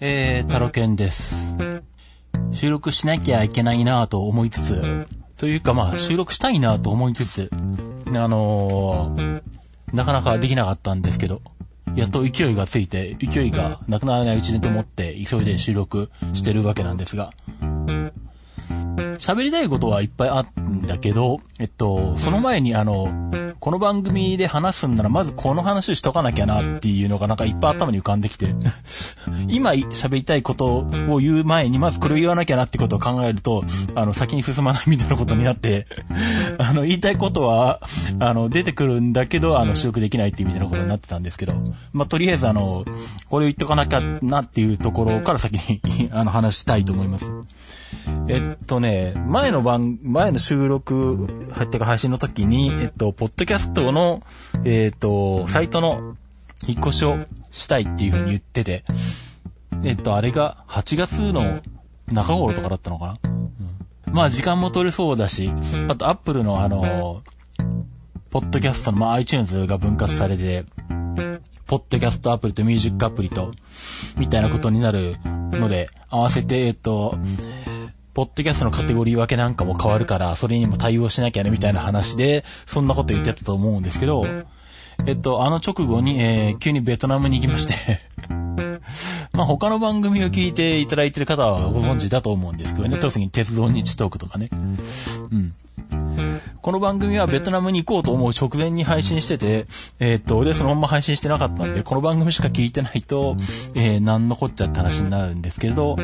えー、タロケンです。収録しなきゃいけないなぁと思いつつ、というかまあ収録したいなぁと思いつつ、あのー、なかなかできなかったんですけど、やっと勢いがついて、勢いがなくならないうちにと思って急いで収録してるわけなんですが、喋りたいことはいっぱいあるんだけど、えっと、その前にあの、この番組で話すんならまずこの話しとかなきゃなっていうのがなんかいっぱい頭に浮かんできて、今喋りたいことを言う前にまずこれを言わなきゃなってことを考えると、あの、先に進まないみたいなことになって、あの、言いたいことは、あの、出てくるんだけど、あの、収録できないっていうみたいなことになってたんですけど、まあ、とりあえずあの、これを言っとかなきゃなっていうところから先に、あの、話したいと思います。えっとね、前の番、前の収録、ってか配信の時に、えっと、ポッドキャストの、えっと、サイトの引っ越しをしたいっていう風に言ってて、えっと、あれが8月の中頃とかだったのかな、うん、まあ時間も取れそうだし、あとアップルのあの、ポッドキャストの、まあ iTunes が分割されて、ポッドキャストアプリとミュージックアプリと、みたいなことになるので、合わせて、えっと、ポッドキャストのカテゴリー分けなんかも変わるから、それにも対応しなきゃね、みたいな話で、そんなこと言ってたと思うんですけど、えっと、あの直後に、えー、急にベトナムに行きまして まあ他の番組を聞いていただいてる方はご存知だと思うんですけどね、特に鉄道日トークとかね。うん。この番組はベトナムに行こうと思う直前に配信してて、えー、っと、で、そのまま配信してなかったんで、この番組しか聞いてないと、えー、なんのこっちゃって話になるんですけれど、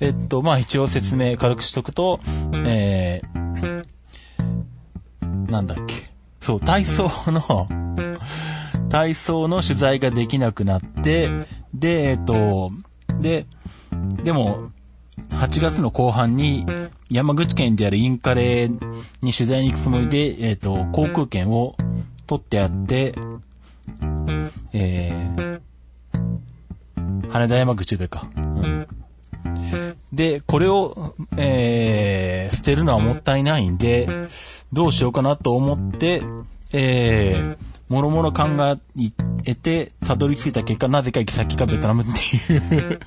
えっと、まあ一応説明軽くしとくと、えー、なんだっけ。そう、体操の、体操の取材ができなくなって、で、えっと、で、でも、8月の後半に山口県であるインカレに取材に行くつもりで、えっと、航空券を取ってあって、えー、羽田山口上か。うんで、これを、えー、捨てるのはもったいないんで、どうしようかなと思って、えー、もろもろ考えて、たどり着いた結果、なぜか行き先がベトナムっていう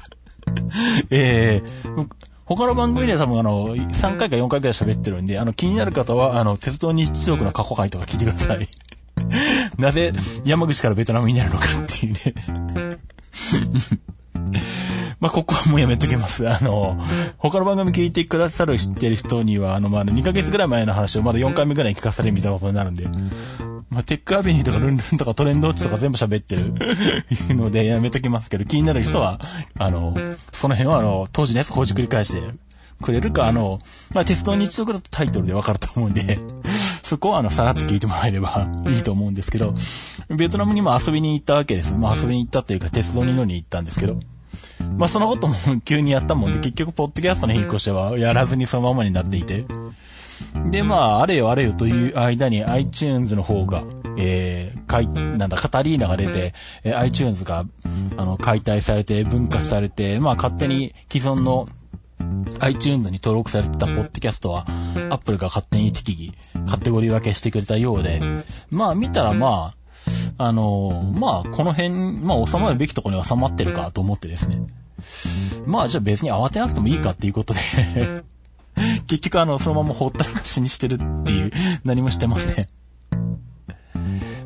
えー、他の番組では多分あの、3回か4回くらい喋ってるんで、あの、気になる方は、あの、鉄道日常の過去回とか聞いてください。なぜ山口からベトナムになるのかっていうね。まあ、ここはもうやめときます。あの、他の番組聞いてくださる知ってる人には、あの、まだ2ヶ月ぐらい前の話をまだ4回目ぐらい聞かされるみたいなことになるんで、まあ、テックアベニューとかルンルンとかトレンドウォッチとか全部喋ってる。のでやめときますけど、気になる人は、あの、その辺はあの、当時のやつほじくり返してくれるか、あの、まあ、鉄道日常だとタイトルでわかると思うんで、そこはあの、さらっと聞いてもらえれば いいと思うんですけど、ベトナムにも遊びに行ったわけです。まあ、遊びに行ったというか、鉄道に乗りに行ったんですけど、まあ、そのことも急にやったもんで、結局、ポッドキャストの引っ越しはやらずにそのままになっていて。で、まあ、あれよあれよという間に iTunes の方が、えー、かい、なんだ、カタリーナが出て、えー、iTunes が、あの、解体されて、分割されて、まあ、勝手に既存の iTunes に登録されてたポッドキャストは、Apple が勝手に適宜、カテゴリー分けしてくれたようで、まあ、見たらまああ、の、まあ、この辺、まあ、収まるべきところに収まってるかと思ってですね。まあ、じゃあ別に慌てなくてもいいかっていうことで 結局あの、そのままほったらかしにしてるっていう、何もしてませ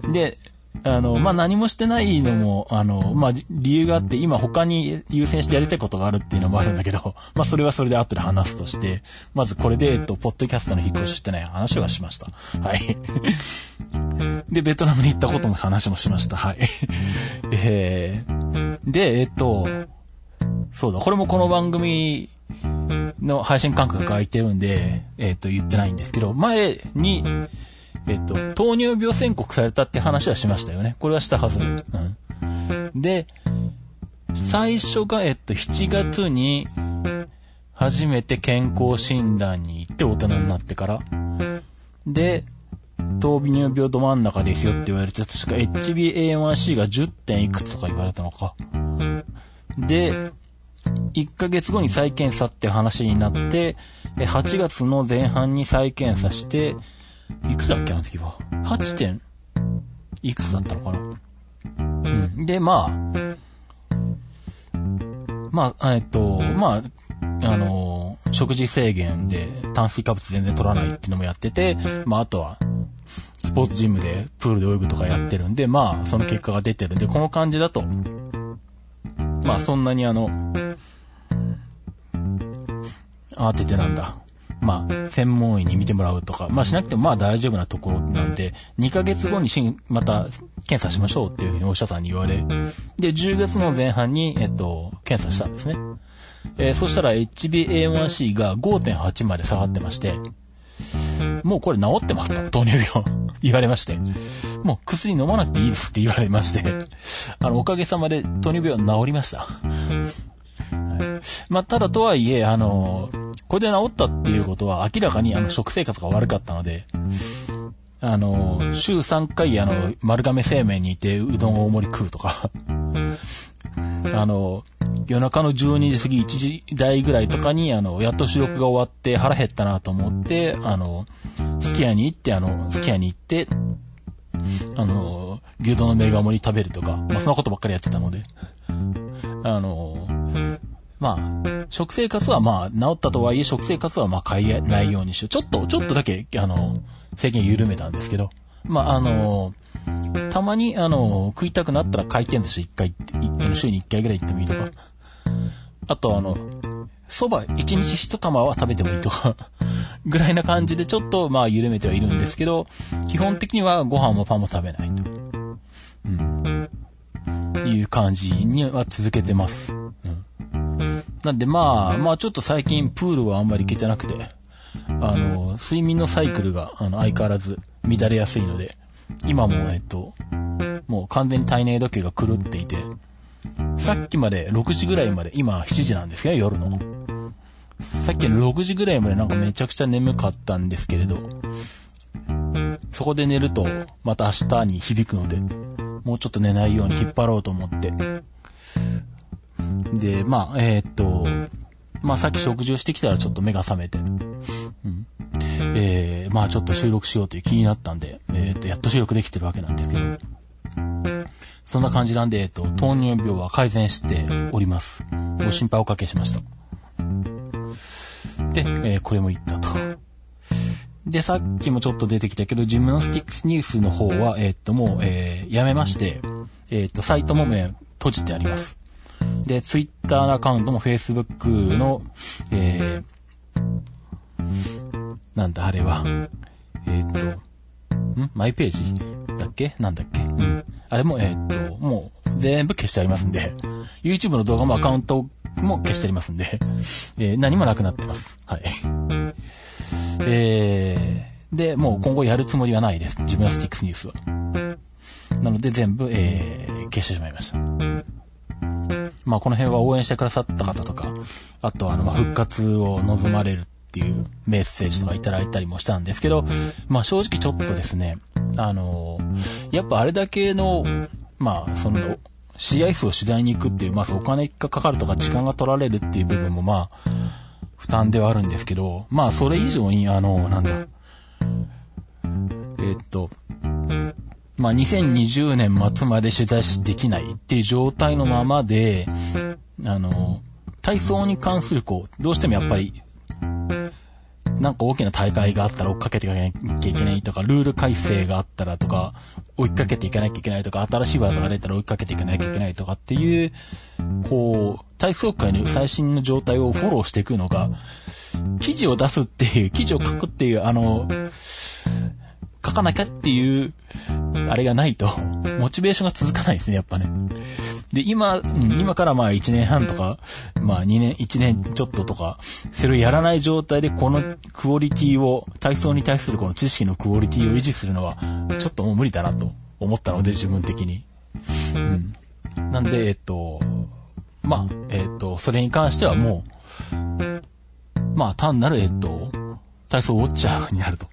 んで、あの、まあ、何もしてないのも、あの、まあ、理由があって、今他に優先してやりたいことがあるっていうのもあるんだけど、まあ、それはそれで後で話すとして、まずこれで、えっと、ポッドキャストの引っ越ししてない話はしました。はい。で、ベトナムに行ったことも話もしました。はい。えー、で、えっと、そうだ、これもこの番組の配信間隔が空いてるんで、えっと、言ってないんですけど、前に、えっと、糖尿病宣告されたって話はしましたよね。これはしたはず。うん。で、最初が、えっと、7月に、初めて健康診断に行って大人になってから。で、糖尿病ど真ん中ですよって言われて、確か HbA1c が 10. 点いくつとか言われたのか。で、1ヶ月後に再検査って話になって、8月の前半に再検査して、いくつだっけあの時は？8点いくつだったのかな？うん。で、まあ、まあ、えっと、まあ、あの、食事制限で炭水化物全然取らないっていうのもやってて、まあ、あとは、スポーツジムでプールで泳ぐとかやってるんで、まあ、その結果が出てるんで、この感じだと、まあ、そんなにあの、慌ててなんだ。まあ、専門医に見てもらうとか、まあしなくてもまあ大丈夫なところなんで、2ヶ月後にしまた検査しましょうっていうふうにお医者さんに言われ、で、10月の前半に、えっと、検査したんですね。えー、そしたら HbA1c が5.8まで下がってまして、もうこれ治ってますと、糖尿病 言われまして。もう薬飲まなくていいですって言われまして、あの、おかげさまで糖尿病は治りました。はい、まあ、ただとはいえ、あの、これで治ったっていうことは明らかにあの食生活が悪かったので、あの、週3回あの、丸亀製麺にいてうどんを大盛り食うとかあの、夜中の12時過ぎ1時台ぐらいとかに、あの、やっと収録が終わって腹減ったなと思って、あの、すき家に行って、あの、すき家に行って、あの、牛丼のメガ盛り食べるとか、まあ、そのことばっかりやってたので、あの、まあ、食生活はまあ、治ったとはいえ、食生活はまあ、変えないようにしよう。ちょっと、ちょっとだけ、あの、制限緩めたんですけど、まあ、あの、たまに、あの、食いたくなったら回転寿司一回、週に一回ぐらい行ってもいいとか。あと、あの、蕎麦一日一玉は食べてもいいとかぐらいな感じでちょっと、まあ、緩めてはいるんですけど、基本的にはご飯もパンも食べないと。うん。いう感じには続けてます。うん。なんで、まあ、まあ、ちょっと最近プールはあんまり行けてなくて、あの、睡眠のサイクルが、あの、相変わらず乱れやすいので、今も、えっと、もう完全に体内時計が狂っていて、さっきまで6時ぐらいまで、今7時なんですけど、夜の。さっきの6時ぐらいまでなんかめちゃくちゃ眠かったんですけれど、そこで寝ると、また明日に響くので、もうちょっと寝ないように引っ張ろうと思って。で、まあ、えー、っと、まあさっき食事をしてきたらちょっと目が覚めて、うん。えー、まあちょっと収録しようという気になったんで、えー、っと、やっと収録できてるわけなんですけど、そんな感じなんで、えっと、糖尿病は改善しております。ご心配おかけしました。で、えー、これも言ったと。で、さっきもちょっと出てきたけど、ジムノスティックスニュースの方は、えー、っと、もう、えー、やめまして、えー、っと、サイトも、閉じてあります。で、ツイッターアカウントも Facebook の、えー、なんだ、あれは、えー、っと、ん？マイページだっけ？なんだっけ？うん。あれも、えー、っと、もう、全部消してありますんで、YouTube の動画もアカウントも消してありますんで、えー、何もなくなってます。はい。えー、で、もう今後やるつもりはないです。ジムナスティックスニュースは。なので全部、えー、消してしまいました。まあこの辺は応援してくださった方とか、あとあの、復活を望まれるっていうメッセージとかいただいたりもしたんですけど、まあ正直ちょっとですね、あのやっぱあれだけの、まあその、試合数を取材に行くっていう、まあお金がかかるとか時間が取られるっていう部分もまあ、負担ではあるんですけど、まあそれ以上に、あの、なんだ、え、っと、まあ、2020年末まで取材できないっていう状態のままで、あの、体操に関するこう、どうしてもやっぱり、なんか大きな大会があったら追っかけていかなきゃいけないとか、ルール改正があったらとか、追いかけていかなきゃいけないとか、新しい技が出たら追いかけていかなきゃいけないとかっていう、こう、体操界の最新の状態をフォローしていくのが、記事を出すっていう、記事を書くっていう、あの、書かなきゃっていう、あれがないと、モチベーションが続かないですね、やっぱね。で、今、今からまあ1年半とか、まあ2年、1年ちょっととか、それをやらない状態でこのクオリティを、体操に対するこの知識のクオリティを維持するのは、ちょっともう無理だなと思ったので、自分的に。うん。なんで、えっと、まあ、えっと、それに関してはもう、まあ単なる、えっと、体操ウォッチャーになると。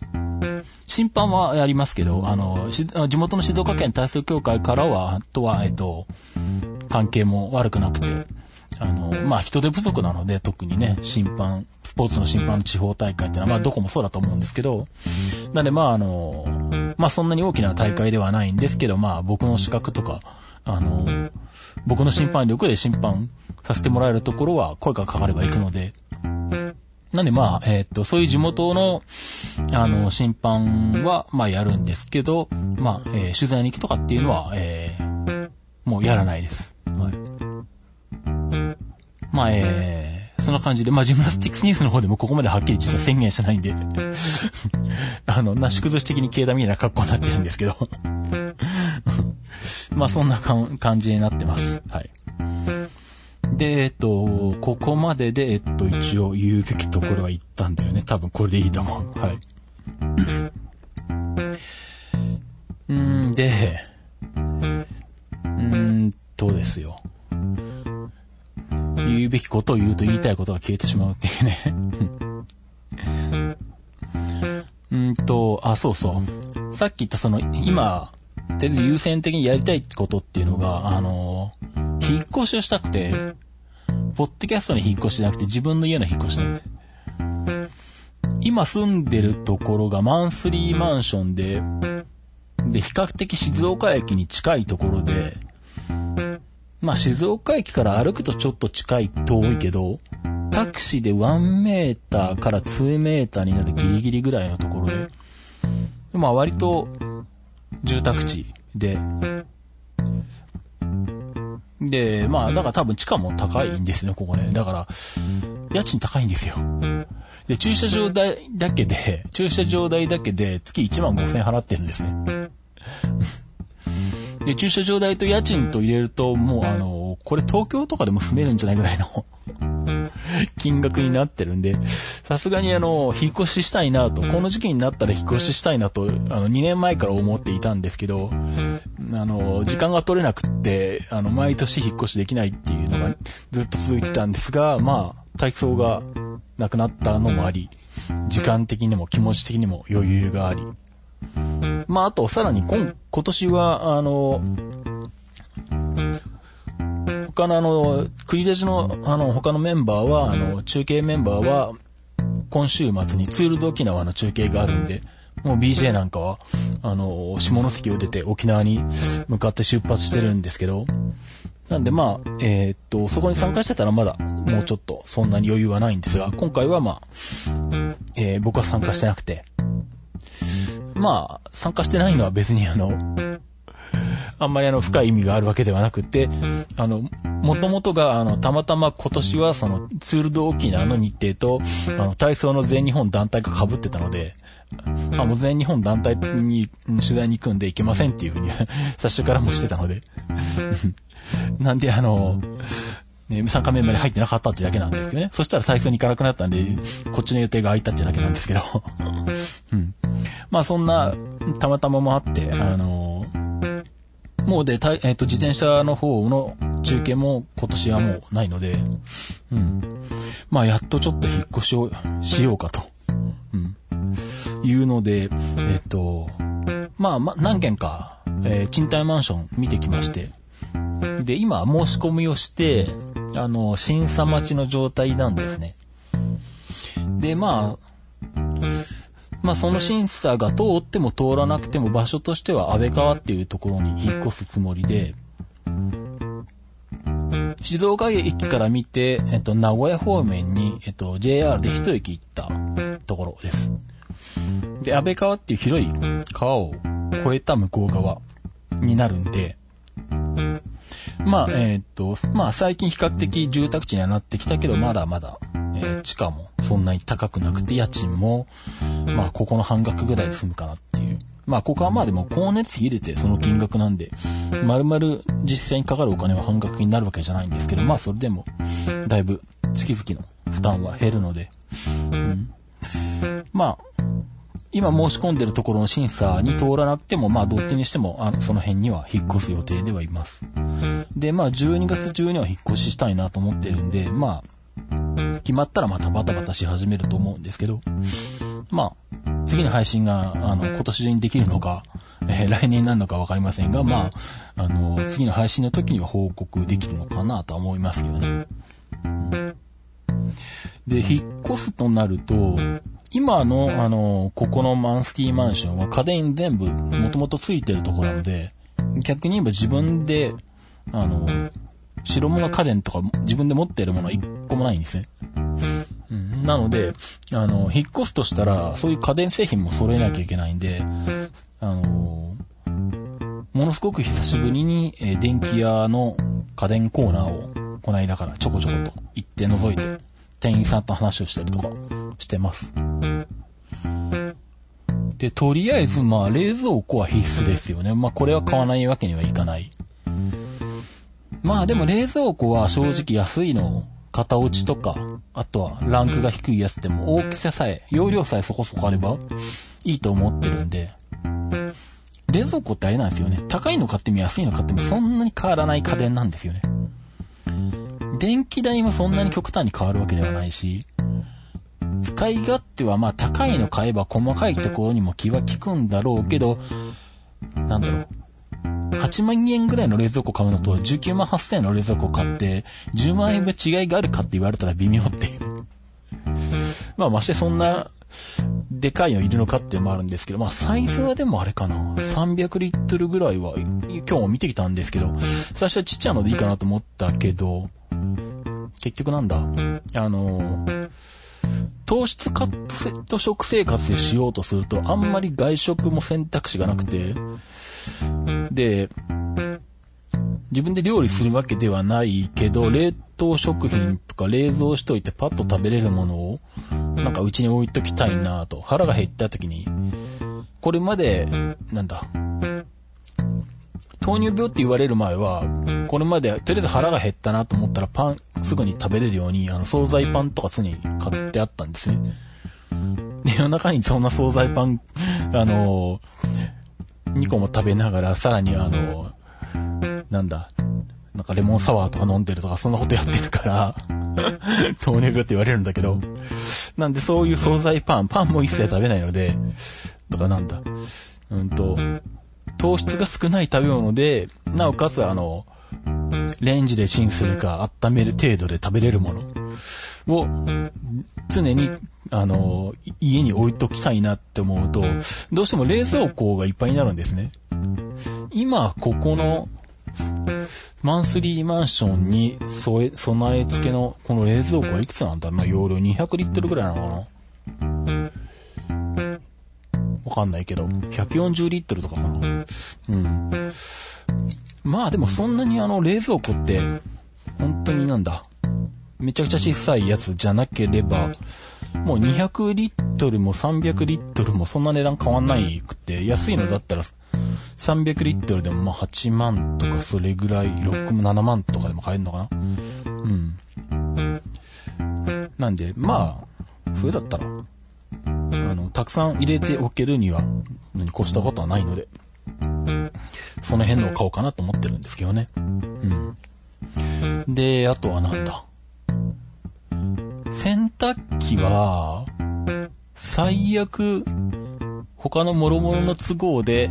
審判はやりますけど、あの、地元の静岡県体操協会からは、とは、えっと、関係も悪くなくて、あの、まあ、人手不足なので、特にね、審判、スポーツの審判の地方大会ってのは、まあ、どこもそうだと思うんですけど、なんで、まあ、あの、まあ、そんなに大きな大会ではないんですけど、まあ、僕の資格とか、あの、僕の審判力で審判させてもらえるところは声がかかれば行くので、なんでまあ、えー、っと、そういう地元の、あの、審判は、まあやるんですけど、まあ、えー、取材に行くとかっていうのは、えー、もうやらないです。はい。まあ、えー、そんな感じで、まあ、ジムナスティックスニュースの方でもここまではっきり実は宣言してないんで あの、なし崩し的に消えたみたいな格好になってるんですけど まあ、そんな感じになってます。はい。で、えっと、ここまでで、えっと、一応言うべきところは言ったんだよね。多分これでいいと思う。はい。うんで、うんとですよ。言うべきことを言うと言いたいことが消えてしまうっていうねうんと、あ、そうそう。さっき言ったその、今、とりあえず優先的にやりたいことっていうのが、あの、引っ越しをしたくて、ポッドキャストに引っ越しじゃなくて自分の家の引っ越しで。今住んでるところがマンスリーマンションで、で、比較的静岡駅に近いところで、まあ静岡駅から歩くとちょっと近い、遠いけど、タクシーで1メーターから2メーターになるギリギリぐらいのところで、まあ割と住宅地で、で、まあ、だから多分地価も高いんですね、ここね。だから、家賃高いんですよ。で、駐車場代だけで、駐車場代だけで月1万5千払ってるんですね。で、駐車場代と家賃と入れると、もうあの、これ東京とかでも住めるんじゃないぐらいの 金額になってるんで、さすがにあの、引っ越ししたいなと、この時期になったら引っ越ししたいなと、あの、2年前から思っていたんですけど、あの、時間が取れなくって、あの、毎年引っ越しできないっていうのがずっと続いてたんですが、まあ、体操がなくなったのもあり、時間的にも気持ち的にも余裕があり、まあ、あと、さらに今、今年は、あの、他のあの、クリレジのあの、他のメンバーは、あの、中継メンバーは、今週末にツールド沖縄の中継があるんで、もう BJ なんかは、あの、下関を出て沖縄に向かって出発してるんですけど、なんでまあ、えー、っと、そこに参加してたらまだ、もうちょっとそんなに余裕はないんですが、今回はまあ、えー、僕は参加してなくて、まあ、参加してないのは別にあの、あんまりあの深い意味があるわけではなくて、あの、もともとがあの、たまたま今年はそのツールド沖縄の日程と、あの、体操の全日本団体が被ってたので、あ、もう全日本団体に取材に行くんで行けませんっていうふうに 最初からもしてたので なんであの、ね、参加メンバーに入ってなかったってだけなんですけどね。そしたら体操に行かなくなったんで、こっちの予定が空いたってだけなんですけど うん。まあそんな、たまたまもあって、あのもうで、たえっ、ー、と、自転車の方の中継も今年はもうないので、うん。まあ、やっとちょっと引っ越しをしようかと、うん。いうので、えっ、ー、と、まあ、ま、何件か、えー、賃貸マンション見てきまして、で、今申し込みをして、あの、審査待ちの状態なんですね。で、まあ、まあその審査が通っても通らなくても場所としては安倍川っていうところに引っ越すつもりで、静岡駅から見て、えっと、名古屋方面に、えっと、JR で一駅行ったところです。で、安倍川っていう広い川を越えた向こう側になるんで、まあ、えー、っと、まあ最近比較的住宅地にはなってきたけど、まだまだ、えー、地価もそんなに高くなくて、家賃も、まあここの半額ぐらいで済むかなっていう。まあここはまあでも光熱費入れてその金額なんで、丸々実際にかかるお金は半額になるわけじゃないんですけど、まあそれでも、だいぶ月々の負担は減るので、うん。まあ、今申し込んでるところの審査に通らなくても、まあ、どっちにしても、あの、その辺には引っ越す予定ではいます。で、まあ、12月中には引っ越ししたいなと思ってるんで、まあ、決まったらまたバタバタし始めると思うんですけど、まあ、次の配信が、あの、今年中にできるのか、えー、来年なのかわかりませんが、まあ、あの、次の配信の時には報告できるのかなとは思いますけどね。で、引っ越すとなると、今の、あの、ここのマンスティーマンションは家電全部もともとついてるところなので、逆に言えば自分で、あの、白物家電とか自分で持ってるものは一個もないんですね。うん、なので、あの、引っ越すとしたら、そういう家電製品も揃えなきゃいけないんで、あのものすごく久しぶりに、えー、電気屋の家電コーナーを、この間からちょこちょこと行って覗いて、店員さんと話をしたりとかしてます。で、とりあえず、まあ、冷蔵庫は必須ですよね。まあ、これは買わないわけにはいかない。まあ、でも冷蔵庫は正直安いの、型落ちとか、あとはランクが低いやつでも大きささえ、容量さえそこそこあればいいと思ってるんで、冷蔵庫ってあれなんですよね。高いの買っても安いの買ってもそんなに変わらない家電なんですよね。電気代もそんなに極端に変わるわけではないし、使い勝手はまあ高いの買えば細かいところにも気は利くんだろうけど、なんだろう。8万円ぐらいの冷蔵庫買うのと19万8000円の冷蔵庫買って10万円分違いがあるかって言われたら微妙っていう。まあましてそんなでかいのいるのかっていうのもあるんですけど、まあサイズはでもあれかな。300リットルぐらいは今日も見てきたんですけど、最初はちっちゃいのでいいかなと思ったけど、結局なんだ？あの糖質カット食生活でしようとすると、あんまり外食も選択肢がなくて、で、自分で料理するわけではないけど、冷凍食品とか冷蔵しといてパッと食べれるものを、なんかうちに置いときたいなと、腹が減った時に、これまで、なんだ、糖尿病って言われる前は、これまで、とりあえず腹が減ったなと思ったらパンすぐに食べれるように、あの、惣菜パンとか常に買ってあったんですね。で、夜中にそんな惣菜パン、あの、2個も食べながら、さらにあの、なんだ、なんかレモンサワーとか飲んでるとか、そんなことやってるから 糖尿病って言われるんだけど、なんでそういう惣菜パン、パンも一切食べないので、だかなんだ、うんと、糖質が少ない食べ物で、なおかつあの、レンジでチンするか温める程度で食べれるものを常にあの、家に置いときたいなって思うと、どうしても冷蔵庫がいっぱいになるんですね。今、ここの、マンスリーマンションに、備え付けのこの冷蔵庫はいくつなんだろうな？容量200リットルぐらいなのかな？わかんないけど、140リットルとかかな。うん。まあでもそんなにあの冷蔵庫って、本当になんだ。めちゃくちゃ小さいやつじゃなければ、もう200リットルも300リットルもそんな値段変わんないくて、安いのだったら300リットルでもまあ8万とかそれぐらい、6、7万とかでも買えるのかなうん。なんで、まあ、それだったら、あの、たくさん入れておけるには、に越したことはないので、その辺のを買おうかなと思ってるんですけどね。うん。で、あとはなんだ？洗濯機は、最悪、他の諸々の都合で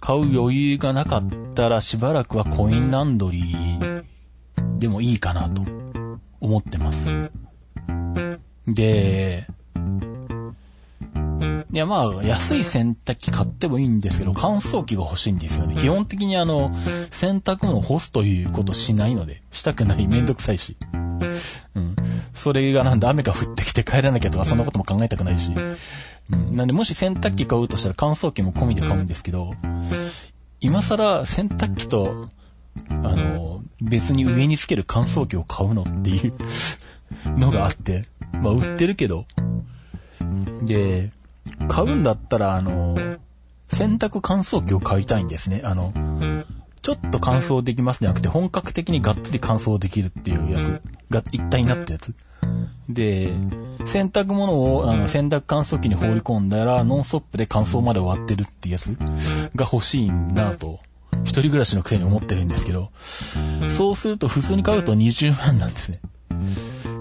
買う余裕がなかったらしばらくはコインランドリーでもいいかなと思ってます。で、いや、まあ、安い洗濯機買ってもいいんですけど、乾燥機が欲しいんですよね。基本的にあの、洗濯物を干すということしないので、したくない、めんどくさいし。うん。それがなんで雨が降ってきて帰らなきゃとか、そんなことも考えたくないし。うん。なんで、もし洗濯機買うとしたら乾燥機も込みで買うんですけど、今更洗濯機と、あの、別に上につける乾燥機を買うのっていうのがあって、まあ、売ってるけど、で、買うんだったら、あの、洗濯乾燥機を買いたいんですね。あの、ちょっと乾燥できますじゃなくて、本格的にがっつり乾燥できるっていうやつが一体になったやつ。で、洗濯物をあの洗濯乾燥機に放り込んだら、ノンストップで乾燥まで終わってるってやつが欲しいなと、一人暮らしのくせに思ってるんですけど、そうすると普通に買うと20万なんですね。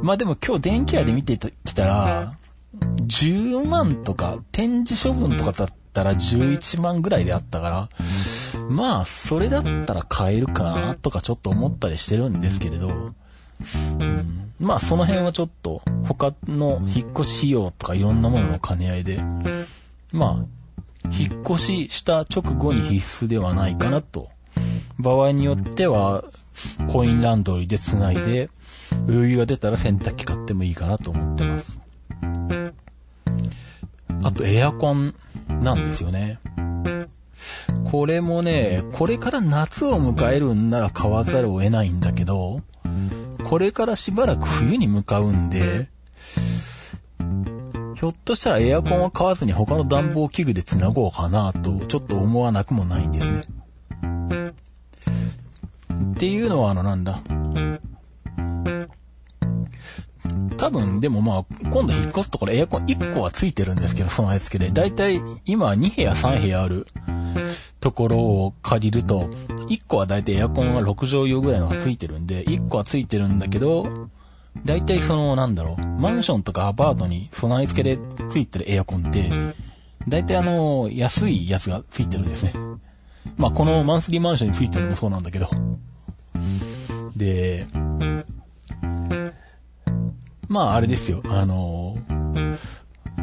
まあでも今日電気屋で見てきたら、10万とか、展示処分とかだったら11万ぐらいであったから、まあ、それだったら買えるかなとかちょっと思ったりしてるんですけれど、うん、まあその辺はちょっと他の引っ越し費用とかいろんなものの兼ね合いで、まあ、引っ越しした直後に必須ではないかなと。場合によっては、コインランドリーで繋いで、余裕が出たら洗濯機買ってもいいかなと思ってます。あとエアコンなんですよね。これもね、これから夏を迎えるんなら買わざるを得ないんだけど、これからしばらく冬に向かうんで、ひょっとしたらエアコンは買わずに他の暖房器具で繋ごうかなと、ちょっと思わなくもないんですね。っていうのはあのなんだ？分、でもまあ、今度引っ越すところエアコン1個はついてるんですけど、備え付けで。だいたい今2部屋3部屋あるところを借りると、1個はだいたいエアコンが6畳用ぐらいのがついてるんで、1個はついてるんだけど、だいたいその、なんだろう、マンションとかアパートに備え付けでついてるエアコンって、だいたいあの、安いやつがついてるんですね。まあ、このマンスリーマンションについてるのもそうなんだけど。で、まああれですよ、あの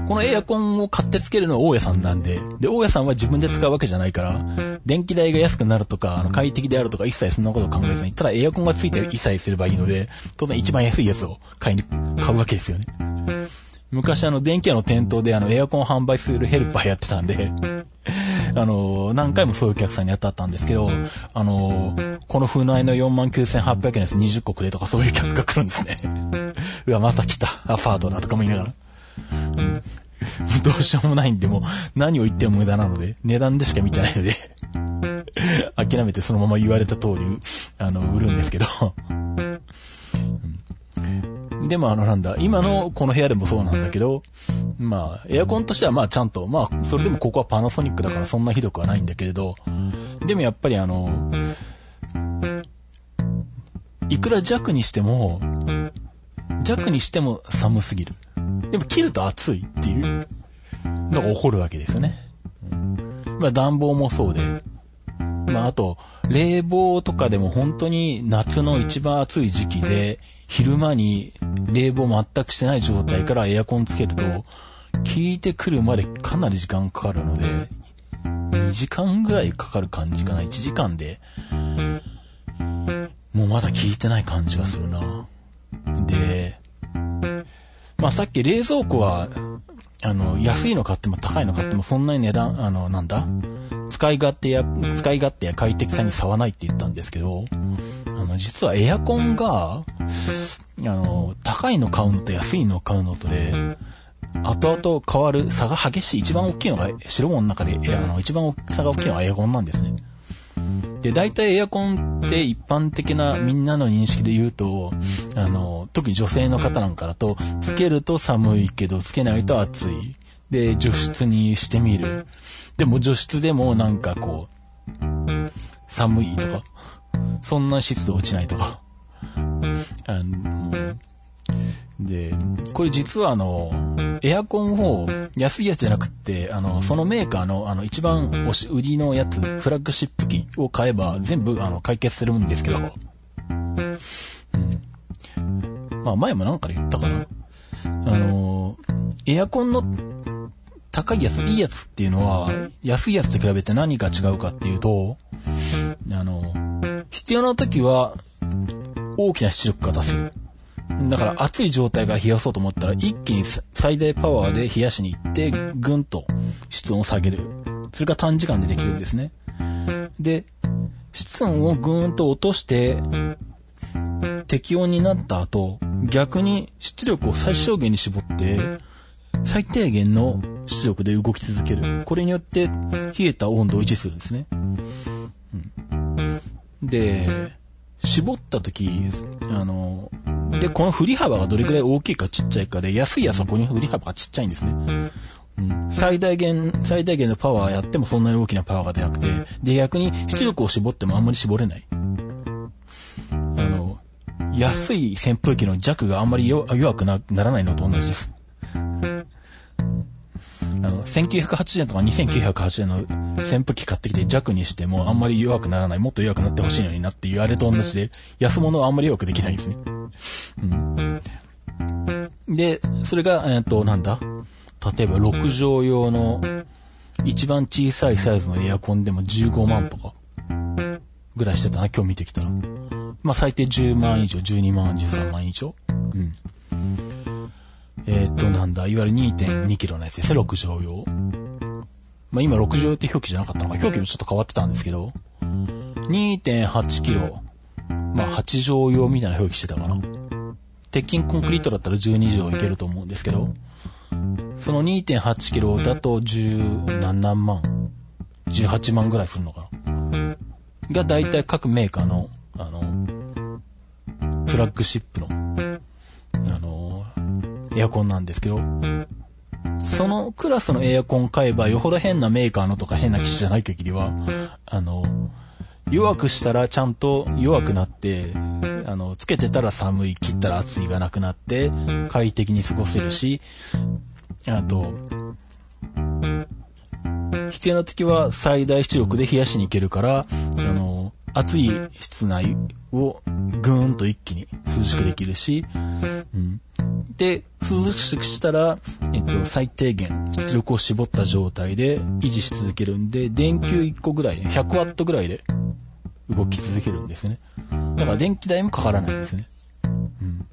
このエアコンを買ってつけるのは大家さんなんで、で、大家さんは自分で使うわけじゃないから、電気代が安くなるとか、あの、快適であるとか、一切そんなことを考えずに、ただエアコンがついて一切すればいいので、当然一番安いやつを買いに、買うわけですよね。昔あの、電気屋の店頭であの、エアコンを販売するヘルパーやってたんで あの、何回もそういうお客さんに当たったんですけど、あの、この風内の49,800円です20個くれとかそういう客が来るんですね。うわ、また来た。アパートだとかも言いながら。どうしようもないんで、もう何を言っても無駄なので、値段でしか見てないので諦めてそのまま言われた通り、あの、売るんですけどでもあのなんだ、今のこの部屋でもそうなんだけど、まあ、エアコンとしてはまあちゃんと、まあ、それでもここはパナソニックだからそんなひどくはないんだけれど、でもやっぱりあの、いくら弱にしても、弱にしても寒すぎる。でも切ると暑いっていうのが起こるわけですよね。まあ暖房もそうで。まああと、冷房とかでも本当に夏の一番暑い時期で、昼間に冷房全くしてない状態からエアコンつけると、効いてくるまでかなり時間かかるので、2時間ぐらいかかる感じかな？1時間で、もうまだ効いてない感じがするな。で、まあさっき冷蔵庫は、あの、安いの買っても高いの買ってもそんなに値段、あの、なんだ？使い勝手や、使い勝手や快適さに差はないって言ったんですけど、あの、実はエアコンが、あの、高いの買うのと安いの買うのとで、後々変わる差が激しい、一番大きいのが、白物の中で、あの、一番差が大きいのはエアコンなんですね。で、大体エアコンって一般的なみんなの認識で言うと、あの、特に女性の方なんかだと、つけると寒いけど、つけないと暑い。で、除湿にしてみる。でも除湿でもなんかこう、寒いとか、そんな湿度落ちないとか。あの、で、これ実はあの、エアコンを安いやつじゃなくて、あの、そのメーカーのあの一番押し売りのやつ、フラッグシップ機を買えば全部あの解決するんですけど、うん。まあ前もなんかで言ったかな。あの、エアコンの高いやつ、いいやつっていうのは、安いやつと比べて何が違うかっていうと、あの、必要な時は、大きな出力が出せる。だから熱い状態から冷やそうと思ったら、一気に最大パワーで冷やしに行って、ぐんと室温を下げる。それが短時間でできるんですね。で、室温をぐーんと落として、適温になった後、逆に出力を最小限に絞って、最低限の出力で動き続ける。これによって冷えた温度を維持するんですね。うん、で、絞った時、あの、で、この振り幅がどれくらい大きいかちっちゃいかで、安いやつはここに振り幅がちっちゃいんですね。うん、最大限、最大限のパワーやってもそんなに大きなパワーが出なくて、で、逆に出力を絞ってもあんまり絞れない。あの、安い扇風機の弱があんまり弱くならないのと同じです。あの、1980円とか2980円の扇風機買ってきて弱にしてもあんまり弱くならない、もっと弱くなってほしいのになっていうあれと同じで、安物はあんまり弱くできないんですね。うん。で、それが、えっ、と、なんだ？例えば6畳用の一番小さいサイズのエアコンでも15万とかぐらいしてたな、今日見てきたら。まあ、最低10万以上、12万、13万以上。うん。えー、っと、なんだ、いわゆる2.2キロのやつですね、6畳用。まあ、今6畳用って表記じゃなかったのか、表記もちょっと変わってたんですけど、2.8キロ、まあ、8畳用みたいな表記してたかな。鉄筋コンクリートだったら12畳いけると思うんですけど、その2.8キロだと10何万、18万ぐらいするのかな。が大体各メーカーの、あの、フラッグシップ、の、エアコンなんですけど、そのクラスのエアコン買えばよほど変なメーカーのとか変な機種じゃない限りは、あの、弱くしたらちゃんと弱くなって、あの、つけてたら寒い、切ったら暑いがなくなって、快適に過ごせるし、あと、必要な時は最大出力で冷やしに行けるから、あの、暑い室内をぐーんと一気に涼しくできるし、うん。で、涼しくしたら、えっと、最低限出力を絞った状態で維持し続けるんで、電球1個ぐらい、100ワットぐらいで動き続けるんですね。だから電気代もかからないんですね。うん。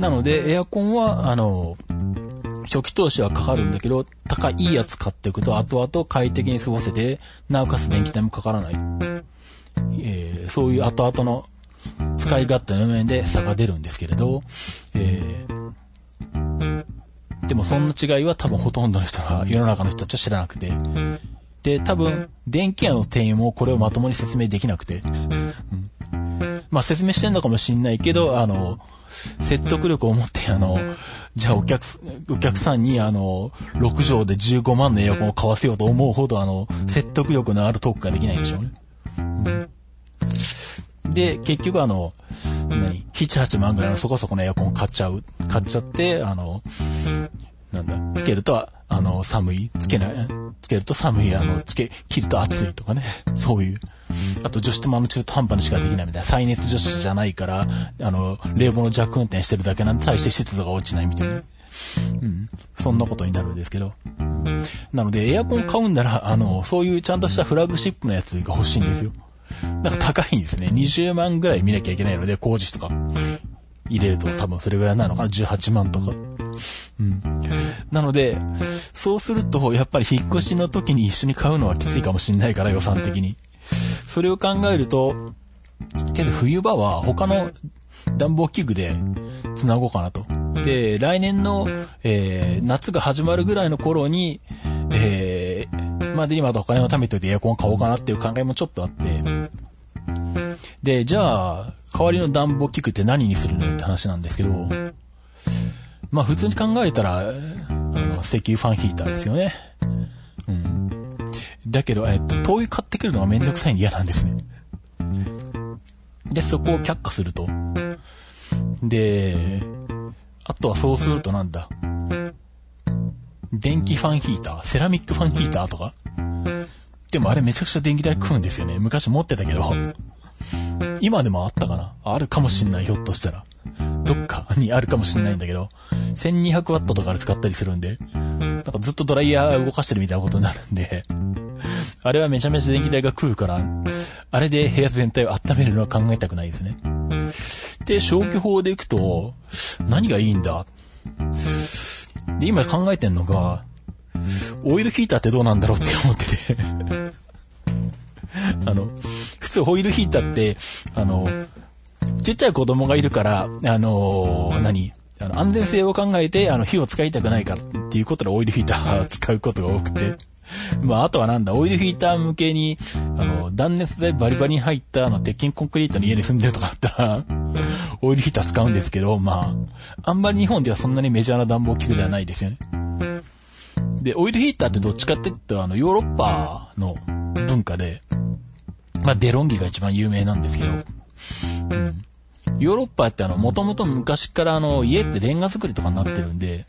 なので、エアコンは、あの、初期投資はかかるんだけど、高いいいやつ買っていくと後々快適に過ごせて、なおかつ電気代もかからない。えー、そういう後々の使い勝手の面で差が出るんですけれど、えー、でもそんな違いは多分ほとんどの人は、世の中の人たちは知らなくて、で、多分、電気屋の店員もこれをまともに説明できなくて、うん、まあ説明してんのかもしんないけど、あの、説得力を持って、あの、じゃあお客、お客さんにあの、6畳で15万のエアコンを買わせようと思うほどあの、説得力のあるトークができないでしょうね。うん、で、結局あの、何 ?7、8万ぐらいのそこそこのエアコンを買っちゃう、買っちゃって、あの、なんだ、つけると、あの、寒い、つけない、つけると寒い、あの、つけ、切ると暑いとかね。そういう。あと、除湿もあの中途半端にしかできないみたいな。再熱除湿じゃないから、あの、冷房の弱運転してるだけなんで、対して湿度が落ちないみたいな。うん。そんなことになるんですけど。なので、エアコン買うんなら、あの、そういうちゃんとしたフラッグシップのやつが欲しいんですよ。なんか高いんですね。20万ぐらい見なきゃいけないので、工事とか。入れると多分それぐらいなのかな ?18 万とか。うん。なので、そうすると、やっぱり引っ越しの時に一緒に買うのはきついかもしんないから、予算的に。それを考えると、けど冬場は他の暖房器具で繋ごうかなと。で、来年の、えー、夏が始まるぐらいの頃に、えー、までにまたお金を貯めといてエアコンを買おうかなっていう考えもちょっとあって、で、じゃあ、代わりの暖房器具って何にするのって話なんですけど、まあ普通に考えたら、あの、石油ファンヒーターですよね。うん。だけど、えっと、灯油買ってくるのがめんどくさいんで嫌なんですね。で、そこを却下すると。で、あとはそうするとなんだ。電気ファンヒーター、セラミックファンヒーターとか。でもあれめちゃくちゃ電気代食うんですよね。昔持ってたけど。今でもあったかな？あるかもしんない、ひょっとしたら。どっかにあるかもしんないんだけど、1200ワットとかで使ったりするんで、なんかずっとドライヤー動かしてるみたいなことになるんで、あれはめちゃめちゃ電気代が食うから、あれで部屋全体を温めるのは考えたくないですね。で、消去法でいくと、何がいいんだ？で、今考えてんのが、オイルヒーターってどうなんだろうって思ってて。あの、普通ホイールヒーターって、あの、ちっちゃい子供がいるから、あの何あの、安全性を考えて、あの、火を使いたくないからっていうことでオイルヒーター使うことが多くて。まあ、あとはなんだ、オイルヒーター向けに、あの、断熱材バリバリに入った、あの、鉄筋コンクリートの家に住んでるとかあったら、オイルヒーター使うんですけど、まあ、あんまり日本ではそんなにメジャーな暖房器具ではないですよね。で、オイルヒーターってどっちかって言うと、あの、ヨーロッパの文化で、まあ、デロンギが一番有名なんですけど、うん。ヨーロッパってあの、もともと昔からあの、家ってレンガ作りとかになってるんで、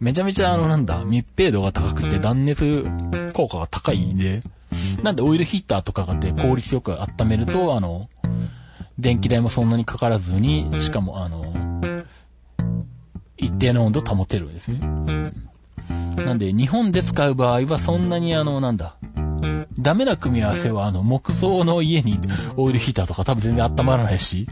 めちゃめちゃあの、なんだ、密閉度が高くて断熱効果が高いんで、なんでオイルヒーターとかがって効率よく温めると、あの、電気代もそんなにかからずに、しかもあの、一定の温度保てるんですね。なんで、日本で使う場合はそんなにあの、なんだ、ダメな組み合わせは、あの、木造の家にオイルヒーターとか多分全然温まらないし、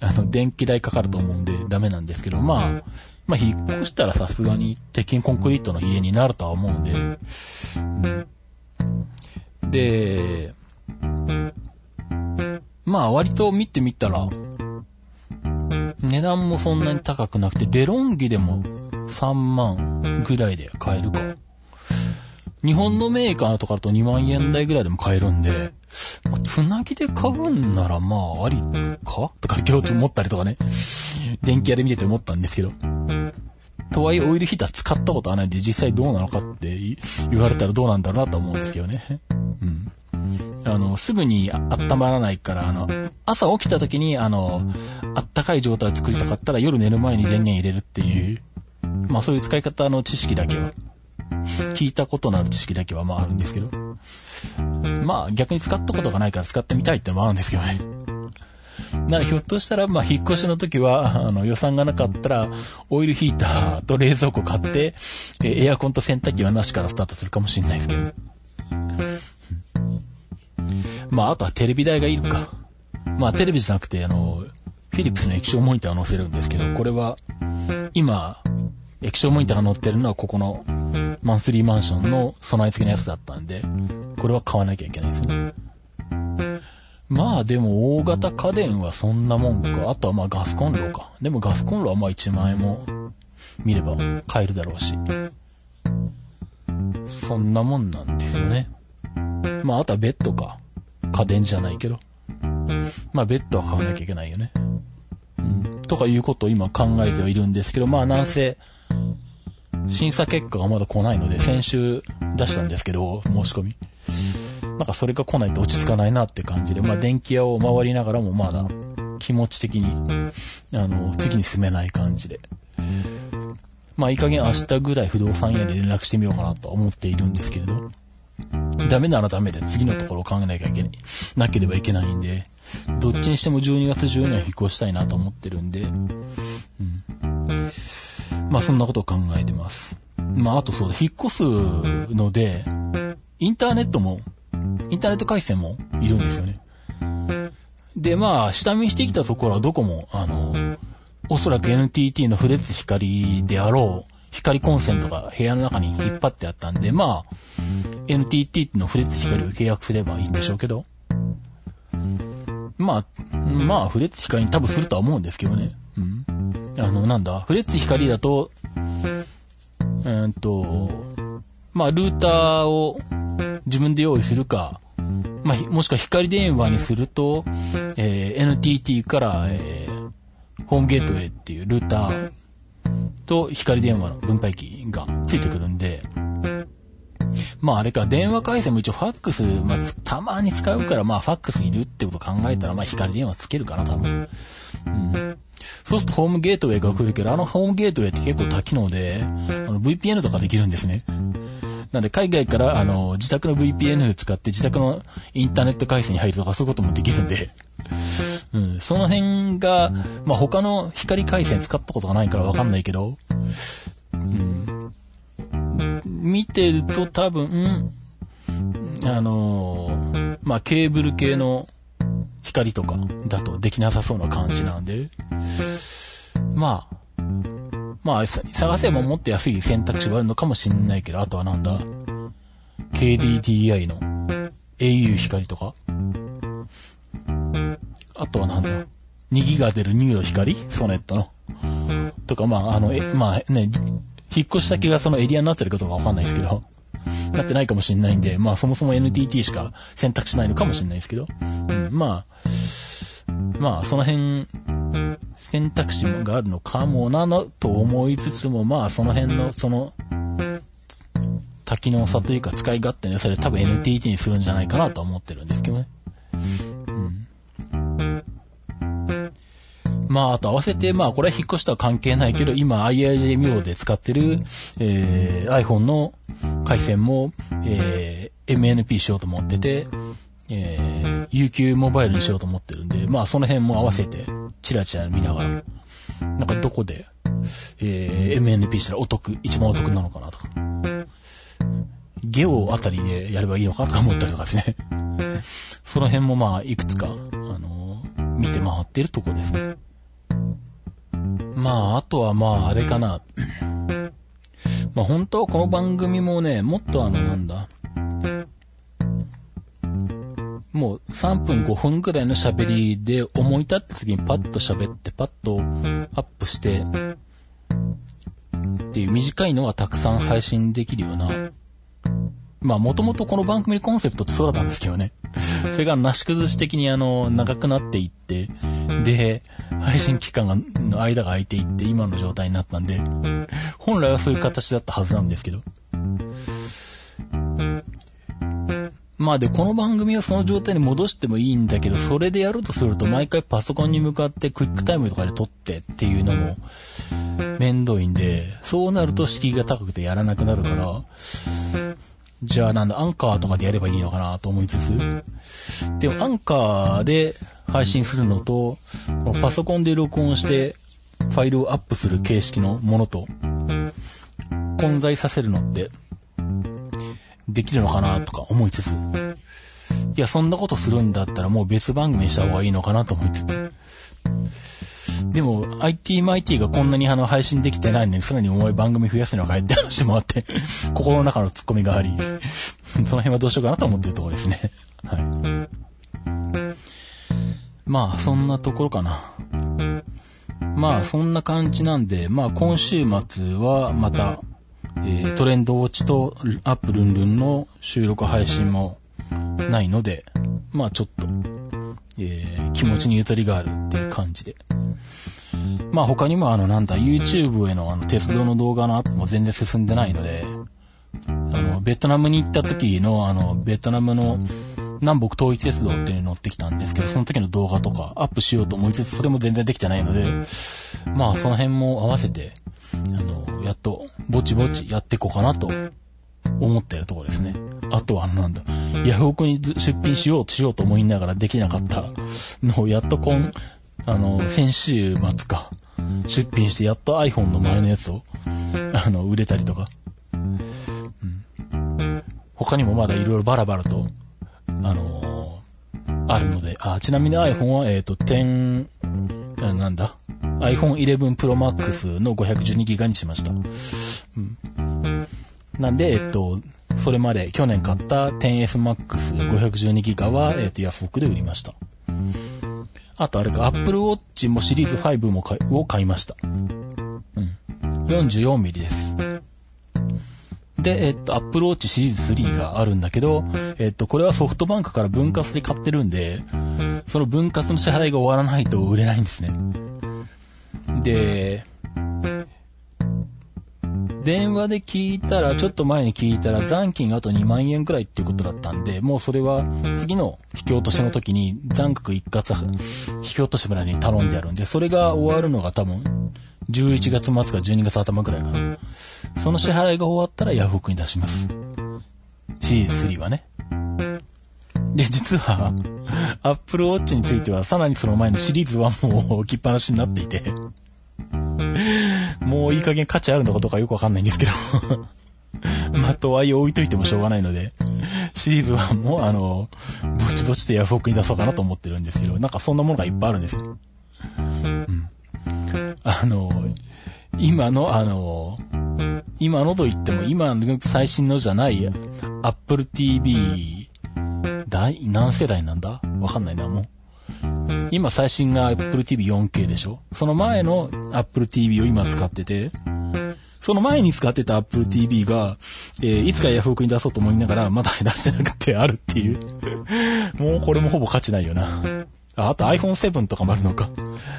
あの、電気代かかると思うんでダメなんですけど、まあ、まあ、引っ越したらさすがに鉄筋コンクリートの家になるとは思うんで、うん、で、まあ割と見てみたら、値段もそんなに高くなくて、デロンギでも3万ぐらいで買えるか。日本のメーカーとかだと2万円台ぐらいでも買えるんで、まあ、つなぎで買うんならまあありか？とか今日思ったりとかね。電気屋で見てて思ったんですけど。とはいえオイルヒーター使ったことはないんで実際どうなのかって言われたらどうなんだろうなと思うんですけどね。うん。あの、すぐに温まらないから、あの、朝起きた時に、あの、あったかい状態を作りたかったら夜寝る前に電源入れるっていう、まあそういう使い方の知識だけは、聞いたことのある知識だけはまああるんですけど、まあ逆に使ったことがないから使ってみたいってのもあるんですけどね。な、ひょっとしたら、まあ、引っ越しの時は、あの、予算がなかったら、オイルヒーターと冷蔵庫買って、えエアコンと洗濯機はなしからスタートするかもしれないですけど。まあ、あとはテレビ台がいるか。まあ、テレビじゃなくて、あの、フィリップスの液晶モニターを載せるんですけど、これは、今、液晶モニターが載ってるのはここのマンスリーマンションの備え付けのやつだったんで、これは買わなきゃいけないですね。まあでも大型家電はそんなもんか。あとはまあガスコンロか。でもガスコンロはまあ1万円も見れば買えるだろうし。そんなもんなんですよね。まああとはベッドか。家電じゃないけど。まあ、ベッドは買わなきゃいけないよね。うん。とかいうことを今考えてはいるんですけど、まあ、なんせ、審査結果がまだ来ないので、先週出したんですけど、申し込み。なんかそれが来ないと落ち着かないなって感じで、まあ、電気屋を回りながらもまだ気持ち的に、あの、次に進めない感じで。まあ、いい加減明日ぐらい不動産屋に連絡してみようかなと思っているんですけれど。ダメならダメで次のところを考えなきゃいけない、なければいけないんで、どっちにしても12月中には引っ越したいなと思ってるんで、うん。まあそんなことを考えてます。まああとそうだ、引っ越すので、インターネットも、インターネット回線もいるんですよね。で、まあ、下見してきたところはどこも、あの、おそらく NTT のフレッツ光であろう、光コンセントが部屋の中に引っ張ってあったんで、まあ、NTT のフレッツ光を契約すればいいんでしょうけど、まあ、まあ、フレッツ光に多分するとは思うんですけどね。うん。あの、なんだ、フレッツ光だと、うんと、まあ、ルーターを自分で用意するか、まあ、もしくは光電話にすると、えー、NTT から、えー、ホームゲートウェイっていうルーターと光電話の分配器がついてくるんで、まああれか、電話回線も一応ファックス、まあ、たまに使うから、まあファックスいるってこと考えたら、まあ光電話つけるかな、多分。うん。そうするとホームゲートウェイが来るけど、あのホームゲートウェイって結構多機能で、あの VPN とかできるんですね。なんで海外からあの自宅の VPN 使って自宅のインターネット回線に入るとかそういうこともできるんで、うん、その辺が、まあ、他の光回線使ったことがないからわかんないけど、うん、見てると多分、あのー、まあ、ケーブル系の光とかだとできなさそうな感じなんで、まあ、まあ、探せばもっと安い選択肢があるのかもしんないけど、あとはなんだ ?KDDI の au 光とか？あとはなんだ？2ギガ出るニューの光？ソネットの？とか、まあ、あの、え、まあね、引っ越し先がそのエリアになってるかどうかわかんないですけど、なってないかもしんないんで、まあそもそも NTT しか選択しないのかもしんないですけど、うん、まあ、まあその辺、選択肢があるのかもなのと思いつつも、まあその辺の、その、多機能さというか使い勝手ね、それ多分 NTT にするんじゃないかなと思ってるんですけどね。まあ、あと合わせて、まあ、これは引っ越しとは関係ないけど、今 IIJ で使ってる、えー、iPhone の回線も、えー、MNP しようと思ってて、えー、UQ モバイルにしようと思ってるんで、まあ、その辺も合わせて、チラチラ見ながら、なんかどこで、えー、MNP したらお得、一番お得なのかなとか、ゲオあたりでやればいいのかとか思ったりとかですね。その辺もまあ、いくつか、あのー、見て回ってるとこですね。まあ、あとはまあ、あれかな。まあ、本当はこの番組もね、もっとあの、なんだ。もう3分5分くらいの喋りで思い立った時にパッと喋ってパッとアップしてっていう短いのがたくさん配信できるようなまあもともとこの番組コンセプトってそうだったんですけどね。それがなし崩し的にあの、長くなっていって、で、配信期間が、の間が空いていって今の状態になったんで、本来はそういう形だったはずなんですけど。まあで、この番組はその状態に戻してもいいんだけど、それでやるとすると毎回パソコンに向かってクイックタイムとかで撮ってっていうのも面倒いんで、そうなると敷居が高くてやらなくなるから、じゃあなんだ、アンカーとかでやればいいのかなと思いつつ、でもアンカーで配信するのと、パソコンで録音してファイルをアップする形式のものと、混在させるのって、できるのかなとか思いつつ、いや、そんなことするんだったらもう別番組にした方がいいのかなと思いつつ、でも、IT マイティがこんなにあの配信できてないのに、さらに重い番組増やすのかいって話もあって 心の中の突っ込みがありその辺はどうしようかなと思ってるところですね。はい。まあ、そんなところかな。まあ、そんな感じなんで、まあ、今週末はまた、えー、トレンドウォッチとアップルンルンの収録配信もないので、まあちょっと、えー、気持ちにゆとりがあるっていう感じで。まあ他にもあのなんだ、YouTube へのあの鉄道の動画のアップも全然進んでないので、あの、ベトナムに行った時のあの、ベトナムの南北統一鉄道っていうのに乗ってきたんですけど、その時の動画とかアップしようと思いつつ、それも全然できてないので、まあその辺も合わせて、あの、やっと、ぼちぼちやっていこうかなと思ってるところですね。あとはなんだ、ヤフオクに出品しようとしようと思いながらできなかったのをやっと今、あの、先週末か、出品してやっと iPhone の前のやつを、あの、売れたりとか。他にもまだいろいろバラバラと、あのー、あるので、あ、ちなみに iPhone は、えっ、ー、と、10、なんだ ?iPhone 11 Pro Max の 512GB にしました。うん。なんで、えっ、ー、と、それまで去年買った 10S Max 512GB は、えっ、と、ヤフオクで売りました。あとあれか、Apple Watch もシリーズ5も買い、を買いました。うん。44ミリです。で、えっと、Apple Watch シリーズ3があるんだけど、えっと、これはソフトバンクから分割で買ってるんで、その分割の支払いが終わらないと売れないんですね。で、電話で聞いたら、ちょっと前に聞いたら残金があと2万円くらいっていうことだったんで、もうそれは次の引き落としの時に残額一括引き落とし村に頼んであるんで、それが終わるのが多分11月末か12月頭くらいかな。その支払いが終わったらヤフオクに出します。シリーズ3はね。で、実は、Apple Watch についてはさらにその前のシリーズ1も置きっぱなしになっていてもういい加減価値あるのかどうかよくわかんないんですけど まあ、とはいえ置いといてもしょうがないので、シリーズ1もあの、ぼちぼちとヤフオクに出そうかなと思ってるんですけど、なんかそんなものがいっぱいあるんですよ。うん。あの、今のあの、今のと言っても、今の最新のじゃない、Apple TV、第、何世代なんだ？わかんないな、もう。今最新が Apple TV 4K でしょ？その前の Apple TV を今使ってて、その前に使ってた Apple TV が、えー、いつかヤフオクに出そうと思いながら、まだ出してなくてあるっていうもうこれもほぼ価値ないよな。あ、あと iPhone7 とかもあるのか。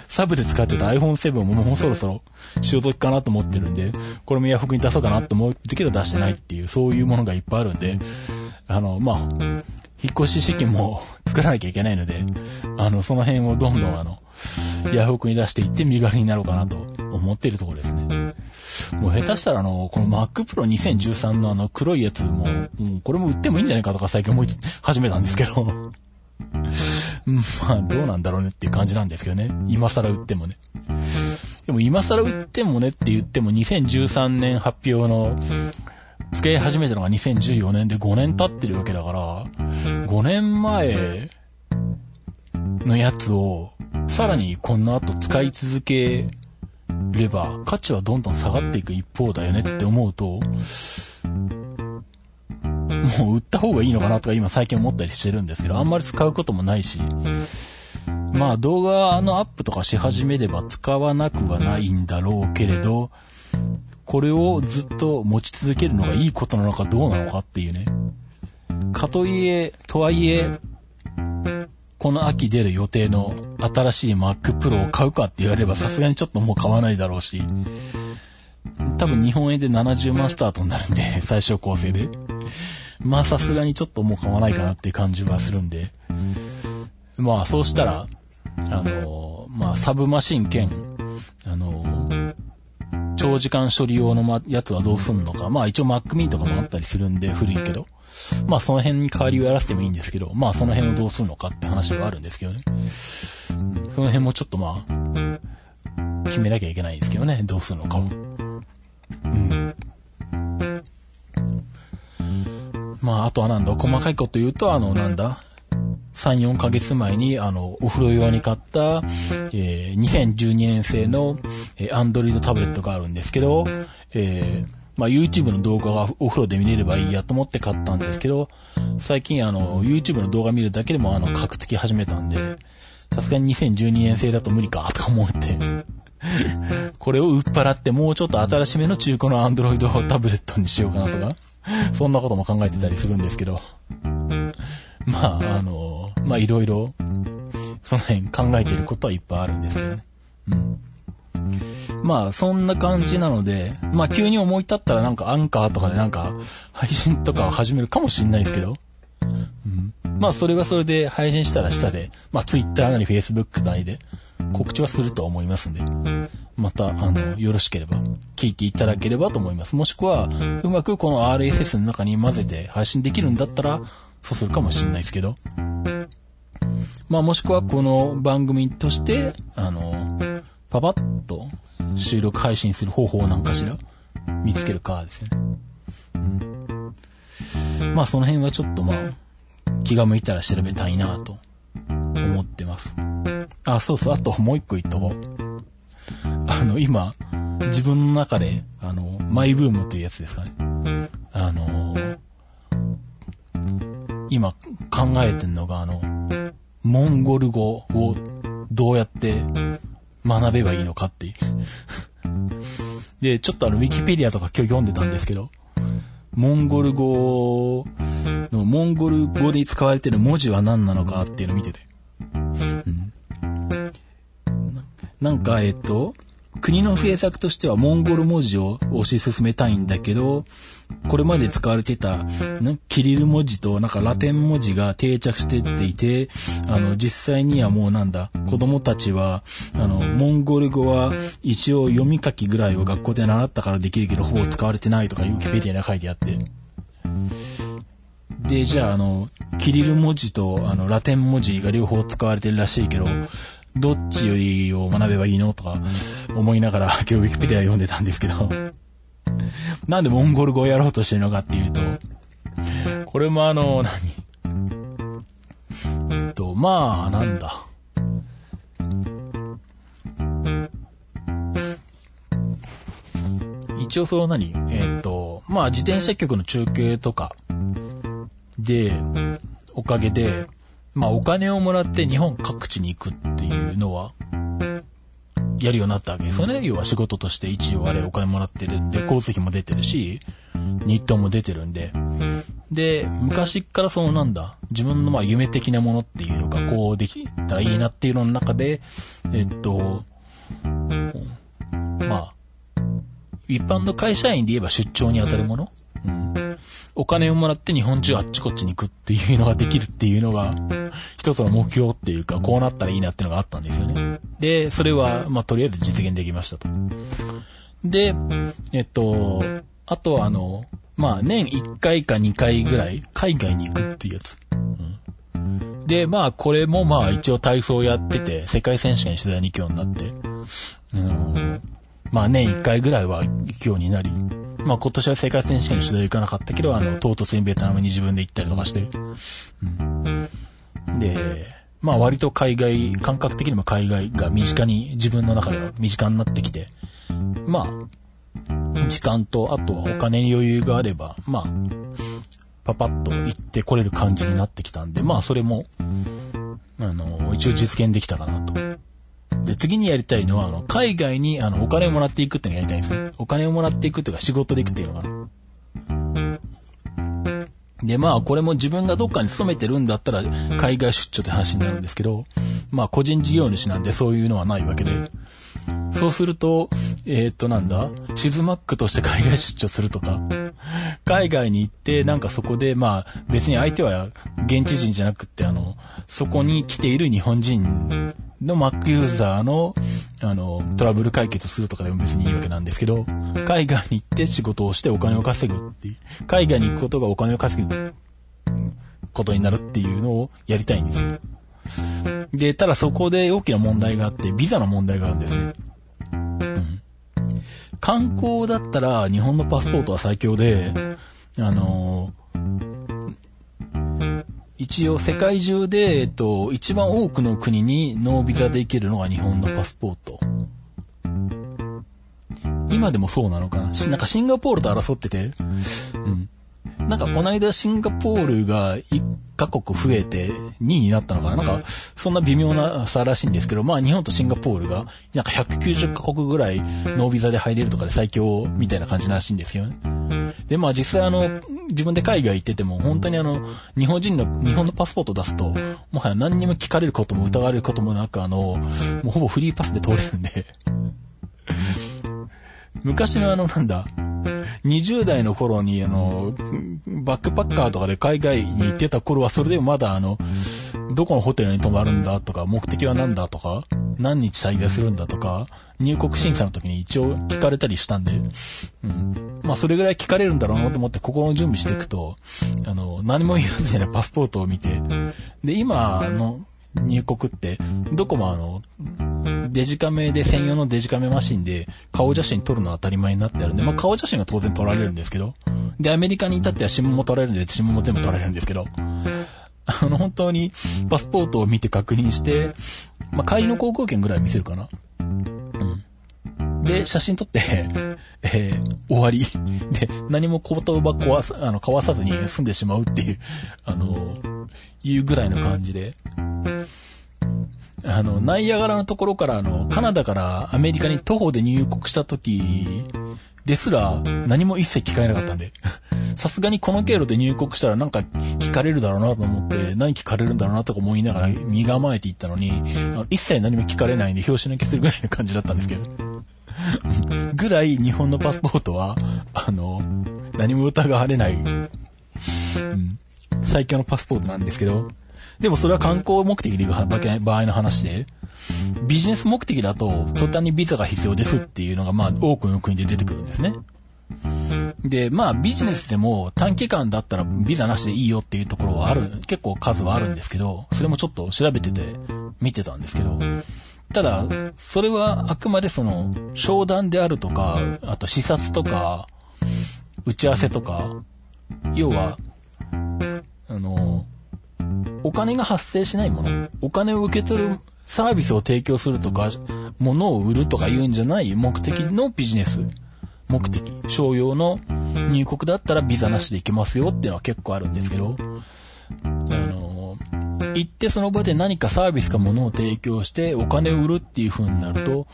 サブで使ってた iPhone7 ももうそろそろ潮時かなと思ってるんで、これもヤフオクに出そうかなと思ってるけど出してないっていう、そういうものがいっぱいあるんで、あの、まあ、引っ越し資金も作らなきゃいけないので、あの、その辺をどんどんあの、ヤフオクに出していって身軽になろうかなと思っているところですね。もう下手したらあの、この Mac Pro 2013のあの黒いやつも、もうこれも売ってもいいんじゃないかとか最近思いつ、始めたんですけど。まあ、どうなんだろうねっていう感じなんですけどね。今更売ってもね。でも今更売ってもねって言っても2013年発表の付き合い始めたのが2014年で5年経ってるわけだから、5年前のやつを、さらにこの後使い続ければ、価値はどんどん下がっていく一方だよねって思うと、もう売った方がいいのかなとか今最近思ったりしてるんですけど、あんまり使うこともないし、まあ動画あのアップとかし始めれば使わなくはないんだろうけれど、これをずっと持ち続けるのがいいことなのかどうなのかっていうね。かといえ、とはいえ、この秋出る予定の新しい Mac Pro を買うかって言われればさすがにちょっともう買わないだろうし、多分日本円で70万スタートになるんで、最小構成で。まあさすがにちょっともう買わないかなっていう感じはするんで。まあそうしたら、あのまあサブマシン兼、あの長時間処理用のまやつはどうすんのか。まあ一応 Mac mini とかもあったりするんで古いけど。まあその辺に代わりをやらせてもいいんですけど、まあその辺をどうするのかって話はあるんですけどね。その辺もちょっとまあ、決めなきゃいけないんですけどね。どうするのかを。まああとはなんだ、細かいこと言うと、あの、なんだ、3、4ヶ月前に、あの、お風呂用に買った、えー、2012年製の、えー、Android タブレットがあるんですけど、えー、まあ、YouTube の動画がお風呂で見れればいいやと思って買ったんですけど、最近あの、YouTube の動画見るだけでもあの、カクつき始めたんで、さすがに2012年製だと無理か、とか思って。これを売っ払ってもうちょっと新しめの中古の Android タブレットにしようかなとか、そんなことも考えてたりするんですけど。まあ、あの、まあいろいろ、その辺考えてることはいっぱいあるんですけどね。うん。まあ、そんな感じなので、まあ急に思い立ったらなんかアンカーとかでなんか配信とかを始めるかもしんないですけど。うん。まあそれはそれで配信したら下で、まあ Twitter なり Facebook なりで告知はすると思いますんで、また、あの、よろしければ聞いていただければと思います。もしくは、うまくこの RSS の中に混ぜて配信できるんだったら、そうするかもしんないですけど。まあもしくはこの番組として、あの、パパッと収録配信する方法なんかしら見つけるかですよね。うん、まあその辺はちょっとまあ気が向いたら調べたいなと思ってます。あ、そうそう、あともう一個言っとこう。あの今、自分の中で、あの、マイブームというやつですかね。あの今考えてんのがあの、モンゴル語をどうやって学べばいいのかっていう。で、ちょっとあの、ウィキペディアとか今日読んでたんですけど、モンゴル語の、モンゴル語で使われてる文字は何なのかっていうのを見てて。なんか、えっと、国の政策としてはモンゴル文字を推し進めたいんだけど、これまで使われてた、ね、キリル文字となんかラテン文字が定着してっていて、あの、実際にはもうなんだ、子供たちは、あの、モンゴル語は一応読み書きぐらいを学校で習ったからできるけど、ほぼ使われてないとか、ウィキペディアに書いてあって。で、じゃあ、あの、キリル文字と、あの、ラテン文字が両方使われてるらしいけど、どっちを学べばいいのとか思いながら 今日ウィキペディア読んでたんですけど、なんでモンゴル語をやろうとしてるのかっていうと、これもあの、何？え っと、まあ、なんだ？一応その何？えっ、と、まあ自転車局の中継とかで、おかげで、まあお金をもらって日本各地に行くっていう。のは、やるようになったわけですよね。要は仕事として一応あれお金もらってるんで、交通費も出てるし、日当も出てるんで。で、昔からそのなんだ、自分のまあ夢的なものっていうのがこうできたらいいなっていうのの中で、えっと、まあ、一般の会社員で言えば出張に当たるもの、うん、お金をもらって日本中あっちこっちに行くっていうのができるっていうのが、一つの目標っていうか、こうなったらいいなっていうのがあったんですよね。で、それは、まあ、とりあえず実現できましたと。で、えっと、あとはあの、まあ、年1回か2回ぐらい海外に行くっていうやつ。うん、で、まあ、これもまあ、一応体操やってて、世界選手権取材に行くようになって、うん、まあ、年1回ぐらいは行くようになり、まあ今年は世界選手権の取材行かなかったけど、あの、唐突にベトナムに自分で行ったりとかして。うん。で、まあ割と海外、感覚的にも海外が身近に、自分の中では身近になってきて、まあ、時間と、あとはお金に余裕があれば、まあ、パパッと行ってこれる感じになってきたんで、まあそれも、あの、一応実現できたかなと。で、次にやりたいのは、あの、海外に、あの、お金をもらっていくっていうのをやりたいんですね。お金をもらっていくっていうか仕事で行くっていうのかな。で、まあ、これも自分がどっかに勤めてるんだったら、海外出張って話になるんですけど、まあ、個人事業主なんでそういうのはないわけで、そうすると、えー、っとなんだ、シズマックとして海外出張するとか、海外に行って、なんかそこで、まあ、別に相手は現地人じゃなくって、あの、そこに来ている日本人の Mac ユーザーの、あの、トラブル解決するとかでも別にいいわけなんですけど、海外に行って仕事をしてお金を稼ぐっていう、海外に行くことがお金を稼ぐことになるっていうのをやりたいんですよ。で、ただそこで大きな問題があって、ビザの問題があるんですね。うん。観光だったら日本のパスポートは最強で、あの一応世界中で、えっと、一番多くの国にノービザで行けるのが日本のパスポート。今でもそうなのかな？なんかシンガポールと争ってて、うん。なんかこの間シンガポールが1カ国増えて2位になったのかな？なんかそんな微妙な差らしいんですけど、まあ日本とシンガポールがなんか190カ国ぐらいノービザで入れるとかで最強みたいな感じらしいんですよね。で、まあ実際あの、自分で海外行ってても本当にあの、日本人の、日本のパスポート出すと、もはや何にも聞かれることも疑われることもなくあの、もうほぼフリーパスで通れるんで。昔のあのなんだ、20代の頃に、あの、バックパッカーとかで海外に行ってた頃は、それでもまだあの、どこのホテルに泊まるんだとか、目的は何だとか、何日滞在するんだとか、入国審査の時に一応聞かれたりしたんで、うん。まあ、それぐらい聞かれるんだろうなと思って心の準備していくと、あの、何も言わずにね、パスポートを見て、で、今の入国って、どこもあの、デジカメで専用のデジカメマシンで顔写真撮るのは当たり前になってあるんで、まあ顔写真は当然撮られるんですけど、で、アメリカに至っては指紋も撮られるんで、指紋も全部撮られるんですけど、あの、本当にパスポートを見て確認して、まあ、帰りの航空券ぐらい見せるかな。うん。で、写真撮って、えー、終わり。で、何も言葉壊さ、あの、交わさずに済んでしまうっていう、あの、いうぐらいの感じで。あの、ナイアガラのところから、あの、カナダからアメリカに徒歩で入国した時ですら、何も一切聞かれなかったんで。さすがにこの経路で入国したらなんか聞かれるだろうなと思って、何聞かれるんだろうなとか思いながら身構えていったのに、あの一切何も聞かれないんで拍子抜けするぐらいの感じだったんですけど。ぐらい日本のパスポートは、あの、何も疑われない、うん、最強のパスポートなんですけど、でもそれは観光目的で行く場合の話で、ビジネス目的だと途端にビザが必要ですっていうのがまあ多くの国で出てくるんですね。で、まあビジネスでも短期間だったらビザなしでいいよっていうところはある、結構数はあるんですけど、それもちょっと調べてて見てたんですけど、ただ、それはあくまでその、商談であるとか、あと視察とか、打ち合わせとか、要は、あの、お金が発生しないもの、お金を受け取るサービスを提供するとか、物を売るとか言うんじゃない目的のビジネス。目的。商用の入国だったらビザなしで行けますよっていうのは結構あるんですけど、あの、行ってその場で何かサービスか物を提供してお金を売るっていう風になると、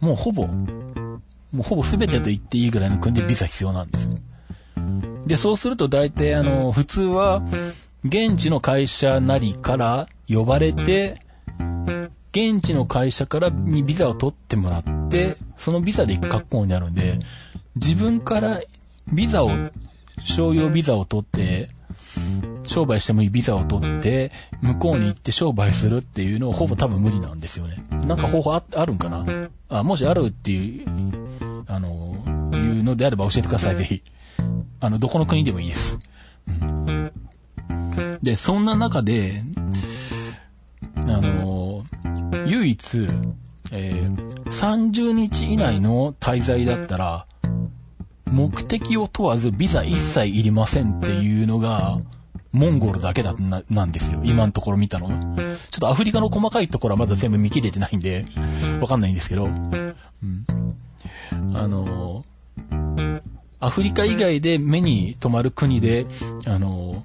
もうほぼ、もうほぼ全てと言っていいぐらいの国でビザ必要なんです。で、そうすると大体あの、普通は、現地の会社なりから呼ばれて、現地の会社からにビザを取ってもらって、そのビザで行く格好になるんで、自分からビザを、商用ビザを取って、商売してもいいビザを取って、向こうに行って商売するっていうのはほぼ多分無理なんですよね。なんか方法ああるんかな？あ、もしあるっていう、あの、いうのであれば教えてください、ぜひ。あの、どこの国でもいいです。うんで、そんな中で、あの、唯一、えー、30日以内の滞在だったら、目的を問わずビザ一切いりませんっていうのが、モンゴルだけだな、なんですよ。今のところ見たの。ちょっとアフリカの細かいところはまだ全部見切れてないんで、わかんないんですけど。うん。あのアフリカ以外で目に留まる国で、あの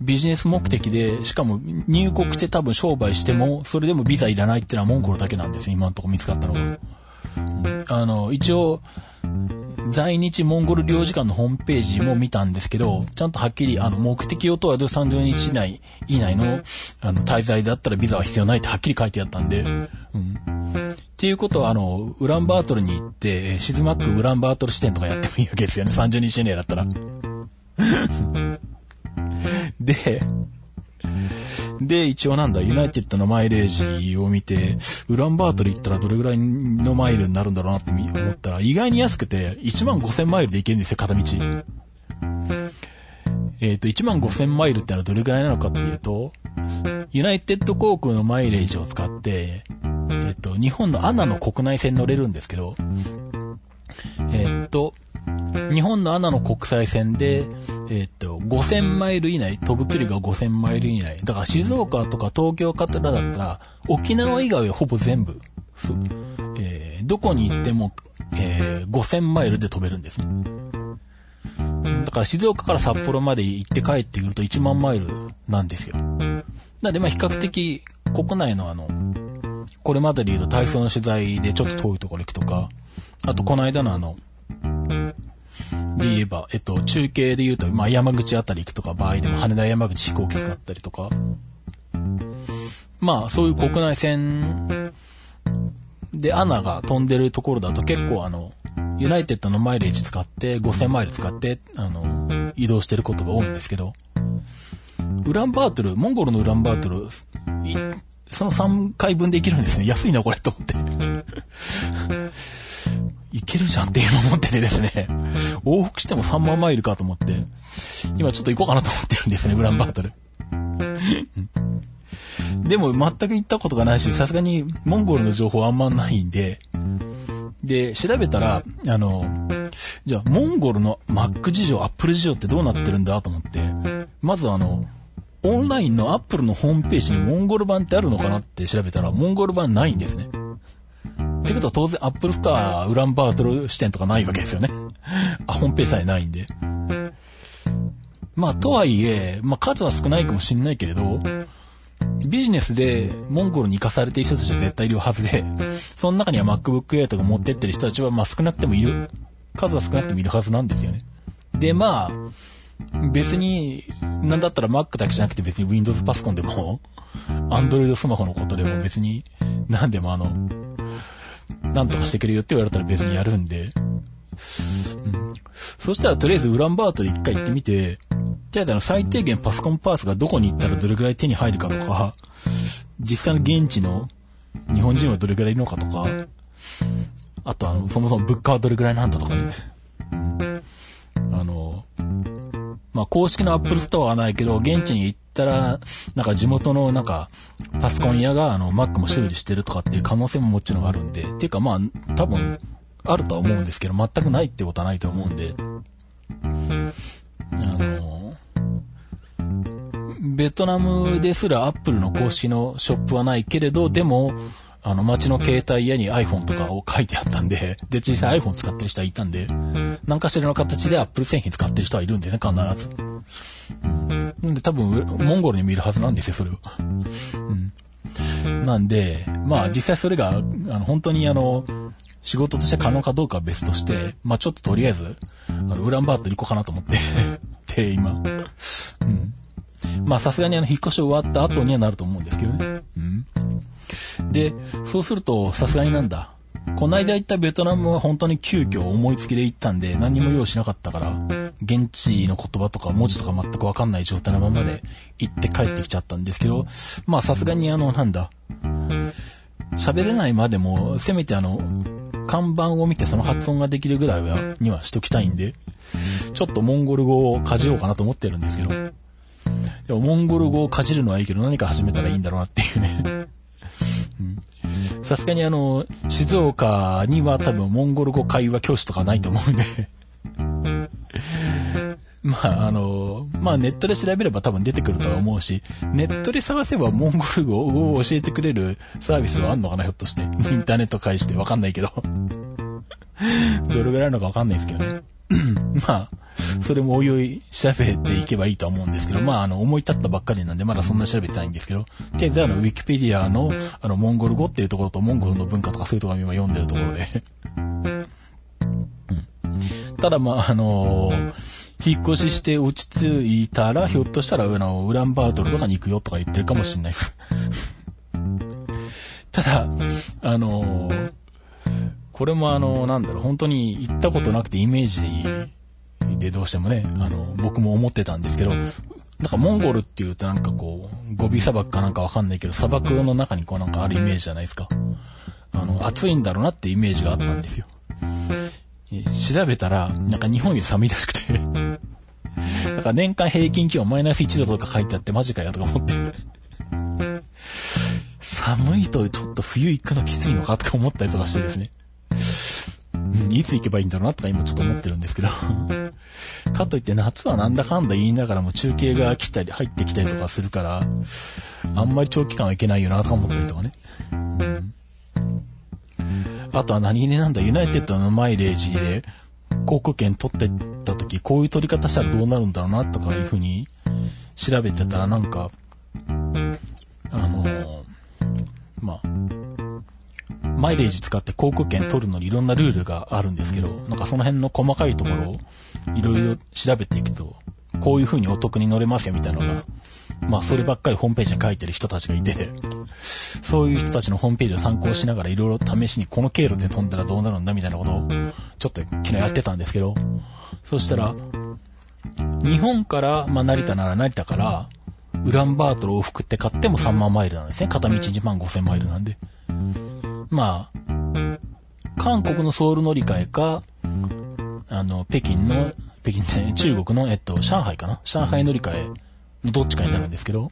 ビジネス目的で、しかも入国して多分商売しても、それでもビザいらないっていうのはモンゴルだけなんです今のとこ見つかったのが。あの、一応、在日モンゴル領事館のホームページも見たんですけど、ちゃんとはっきり、あの、目的を問わず30日以内、以内の、あの、滞在だったらビザは必要ないってはっきり書いてあったんで、うん。っていうことは、あの、ウランバートルに行って、シズマックウランバートル支店とかやってもいいわけですよね。30日以内だったら。で、で、一応なんだ、ユナイテッドのマイレージを見て、ウランバートル行ったらどれぐらいのマイルになるんだろうなって思ったら、意外に安くて、1万5000マイルで行けるんですよ、片道。えっ、ー、と、1万5000マイルってのはどれぐらいなのかっていうと、ユナイテッド航空のマイレージを使って、えっ、ー、と、日本のアナの国内線乗れるんですけど、えっ、ー、と、日本のアナの国際線で、えっと、5000マイル以内、飛ぶ距離が5000マイル以内。だから静岡とか東京からだったら、沖縄以外はほぼ全部、えー、どこに行っても、えー、5000マイルで飛べるんですね。だから静岡から札幌まで行って帰ってくると1万マイルなんですよ。なんでまあ比較的国内のあの、これまでで言うと体操の取材でちょっと遠いところ行くとか、あとこの間のあの、で言えば、えっと、中継で言うと、まあ、山口あたり行くとか場合でも羽田山口飛行機使ったりとか、まあ、そういう国内線でアナが飛んでるところだと結構あの、ユナイテッドのマイレージ使って、5000マイル使って、あの、移動してることが多いんですけど、ウランバートル、モンゴルのウランバートル、その3回分で行けるんですね。安いな、これ、と思って。いけるじゃんっていうのを思っててですね、往復しても3万マイルかと思って、今ちょっと行こうかなと思ってるんですね、ウランバートル。でも全く行ったことがないし、さすがにモンゴルの情報あんまないんで、で、調べたら、あの、じゃあ、モンゴルの Mac 事情、Apple 事情ってどうなってるんだと思って、まずあの、オンラインの Apple のホームページにモンゴル版ってあるのかなって調べたら、モンゴル版ないんですね。ってことは当然アップルストア、ウランバートル支店とかないわけですよね。あ、ホームページさえないんで。まあ、とはいえ、まあ数は少ないかもしんないけれど、ビジネスでモンゴルに行かされている人たちは絶対いるはずで、その中には MacBook Air とか持ってってる人たちは、まあ少なくてもいる。数は少なくてもいるはずなんですよね。で、まあ、別に、なんだったら Mac だけじゃなくて別に Windows パソコンでも、Android スマホのことでも別に、なんでもあの、なんとかしてくれよって言われたら別にやるんで。うん。そしたらとりあえずウランバートル一回行ってみて、じゃああの最低限パソコンパーツがどこに行ったらどれくらい手に入るかとか、実際の現地の日本人はどれくらいいるのかとか、あとあの、そもそも物価はどれくらいなんだとかね。あの、まあ、公式のアップルストアはないけど、現地に行ったら、なんか地元のなんか、パソコン屋があの、Mac も修理してるとかっていう可能性ももちろんあるんで、っていうかまあ、多分、あるとは思うんですけど、全くないってことはないと思うんで、あの、ベトナムですらアップルの公式のショップはないけれど、でも、あの、街の携帯屋に iPhone とかを書いてあったんで、で、実際 iPhone 使ってる人はいたんで、何かしらの形で Apple 製品使ってる人はいるんでね、必ず。うん。なんで多分、モンゴルに見るはずなんですよ、それを。うん。なんで、まあ実際それが、あの、本当にあの、仕事として可能かどうかは別として、まあちょっととりあえず、あの、ウランバートル行こうかなと思って で、今。うん。まあさすがにあの、引っ越し終わった後にはなると思うんですけどね。うん。で、そうすると、さすがになんだ。こないだ行ったベトナムは本当に急遽思いつきで行ったんで、何も用意しなかったから、現地の言葉とか文字とか全くわかんない状態のままで行って帰ってきちゃったんですけど、まあさすがにあの、なんだ。喋れないまでも、せめてあの、看板を見てその発音ができるぐらいは、にはしときたいんで、ちょっとモンゴル語をかじろうかなと思ってるんですけど、でもモンゴル語をかじるのはいいけど何か始めたらいいんだろうなっていうね。さすがにあの、静岡には多分モンゴル語会話教室とかないと思うんで まあ、あの、まあネットで調べれば多分出てくるとは思うし、ネットで探せばモンゴル語を教えてくれるサービスはあんのかな、ひょっとして。インターネット介してわかんないけど どれぐらいあるのかわかんないですけどね。まあ、それもおいおい調べていけばいいとは思うんですけど、まあ、あの、思い立ったばっかりなんで、まだそんな調べてないんですけど、とりあえずあの、ウィキペディアの、あの、モンゴル語っていうところと、モンゴルの文化とかそういうところを今読んでるところで。うん。ただ、まあ、あのー引っ越しして落ち着いたら、ひょっとしたら、あの、ウランバートルとかに行くよとか言ってるかもしんないです。ただ、あのー、これもあの、なんだろう、本当に行ったことなくてイメージでどうしてもね、あの、僕も思ってたんですけど、なんかモンゴルって言うとなんかこう、ゴビ砂漠かなんかわかんないけど、砂漠の中にこうなんかあるイメージじゃないですか。あの、暑いんだろうなってイメージがあったんですよ。調べたら、なんか日本より寒いらしくて。なんか年間平均気温マイナス1度とか書いてあってマジかよとか思って。寒いとちょっと冬行くのきついのかとか思ったりとかしてですね。いつ行けばいいんだろうなとか今ちょっと思ってるんですけど かといって夏はなんだかんだ言いながらも中継が来たり入ってきたりとかするから、あんまり長期間はいけないよなとか思ったりとかね。うんあとは何気になんだ、ユナイテッドのマイレージで、航空券取ってった時、こういう取り方したらどうなるんだろうな、とかいう風に調べてたらなんか、マイレージ使って航空券取るのにいろんなルールがあるんですけど、なんかその辺の細かいところをいろいろ調べていくと、こういう風にお得に乗れますよみたいなのがまあそればっかりホームページに書いてる人たちがいて、そういう人たちのホームページを参考しながらいろいろ試しにこの経路で飛んだらどうなるんだみたいなことをちょっと昨日やってたんですけど、そしたら、日本から、まあ成田なら成田から、ウランバートル往復って買っても3万マイルなんですね。片道1万5千マイルなんで。まあ、韓国のソウル乗り換えか、あの、北京の、北京じゃ中国の、えっと、上海かな？上海乗り換えのどっちかになるんですけど。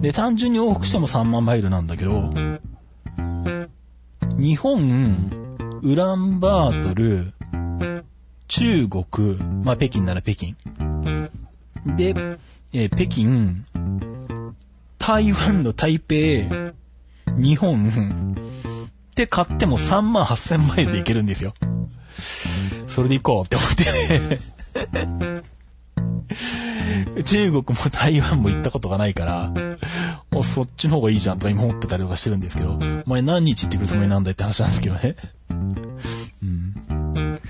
で、単純に往復しても3万マイルなんだけど、日本、ウランバートル、中国、まあ、北京なら北京。で、えー、北京、台湾の台北、日本、って買っても3万8000マイルで行けるんですよ。それで行こうって思ってね 中国も台湾も行ったことがないから、もうそっちの方がいいじゃんとか今思ってたりとかしてるんですけど、お前何日行ってくるつもりなんだって話なんですけどね。うん。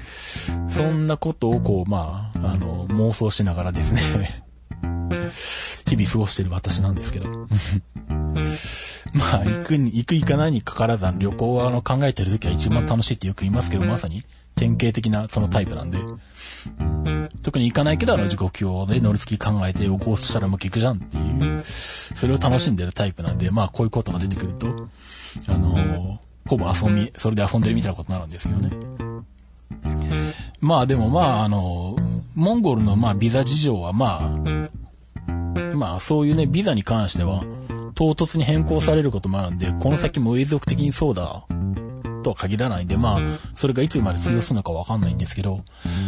そんなことをこう、まあ、あの、妄想しながらですね日々過ごしてる私なんですけど。まあ、行くに、行く行かないにかからず、旅行はあの考えてる時は一番楽しいってよく言いますけど、まさに典型的なそのタイプなんで。特に行かないけど、あの時刻表で乗り継ぎ考えて、こうしたらうまくじゃんっていう、それを楽しんでるタイプなんで、まあこういうことが出てくると、あのー、ほぼ遊び、それで遊んでるみたいなことになるんですよね。まあでもまあ、あの、モンゴルのまあビザ事情はまあ、まあそういうね、ビザに関しては、唐突に変更されることもあるんで、この先も永続的にそうだとは限らないんで、まあ、それがいつまで通用するのかわかんないんですけど、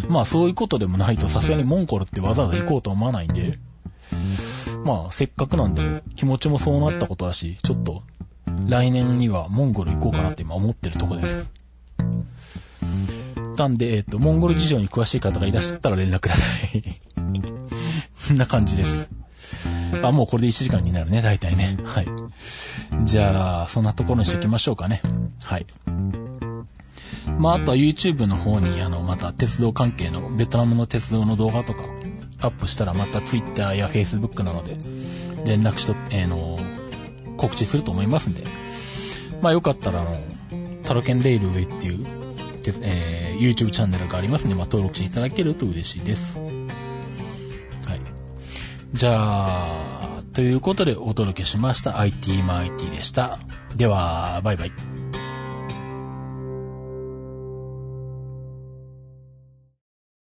まあそういうことでもないとさすがにモンゴルってわざわざ行こうと思わないんで、まあせっかくなんで気持ちもそうなったことだし、ちょっと来年にはモンゴル行こうかなって今思ってるとこです。なんで、えっと、モンゴル事情に詳しい方がいらっしゃったら連絡ください。こ んな感じです。あ、もうこれで1時間になるね、大体ね。はい。じゃあ、そんなところにしておきましょうかね。はい。まあ、あとは YouTube の方に、あの、また鉄道関係の、ベトナムの鉄道の動画とか、アップしたらまた Twitter や Facebook なので、連絡しと、えー、の、告知すると思いますんで、まあよかったら、あの、タロケンレイルウェイっていう、えー、YouTube チャンネルがありますんで、まあ登録していただけると嬉しいです。はい。じゃあ、ということでお届けしました IT マイティでした。では、バイバイ。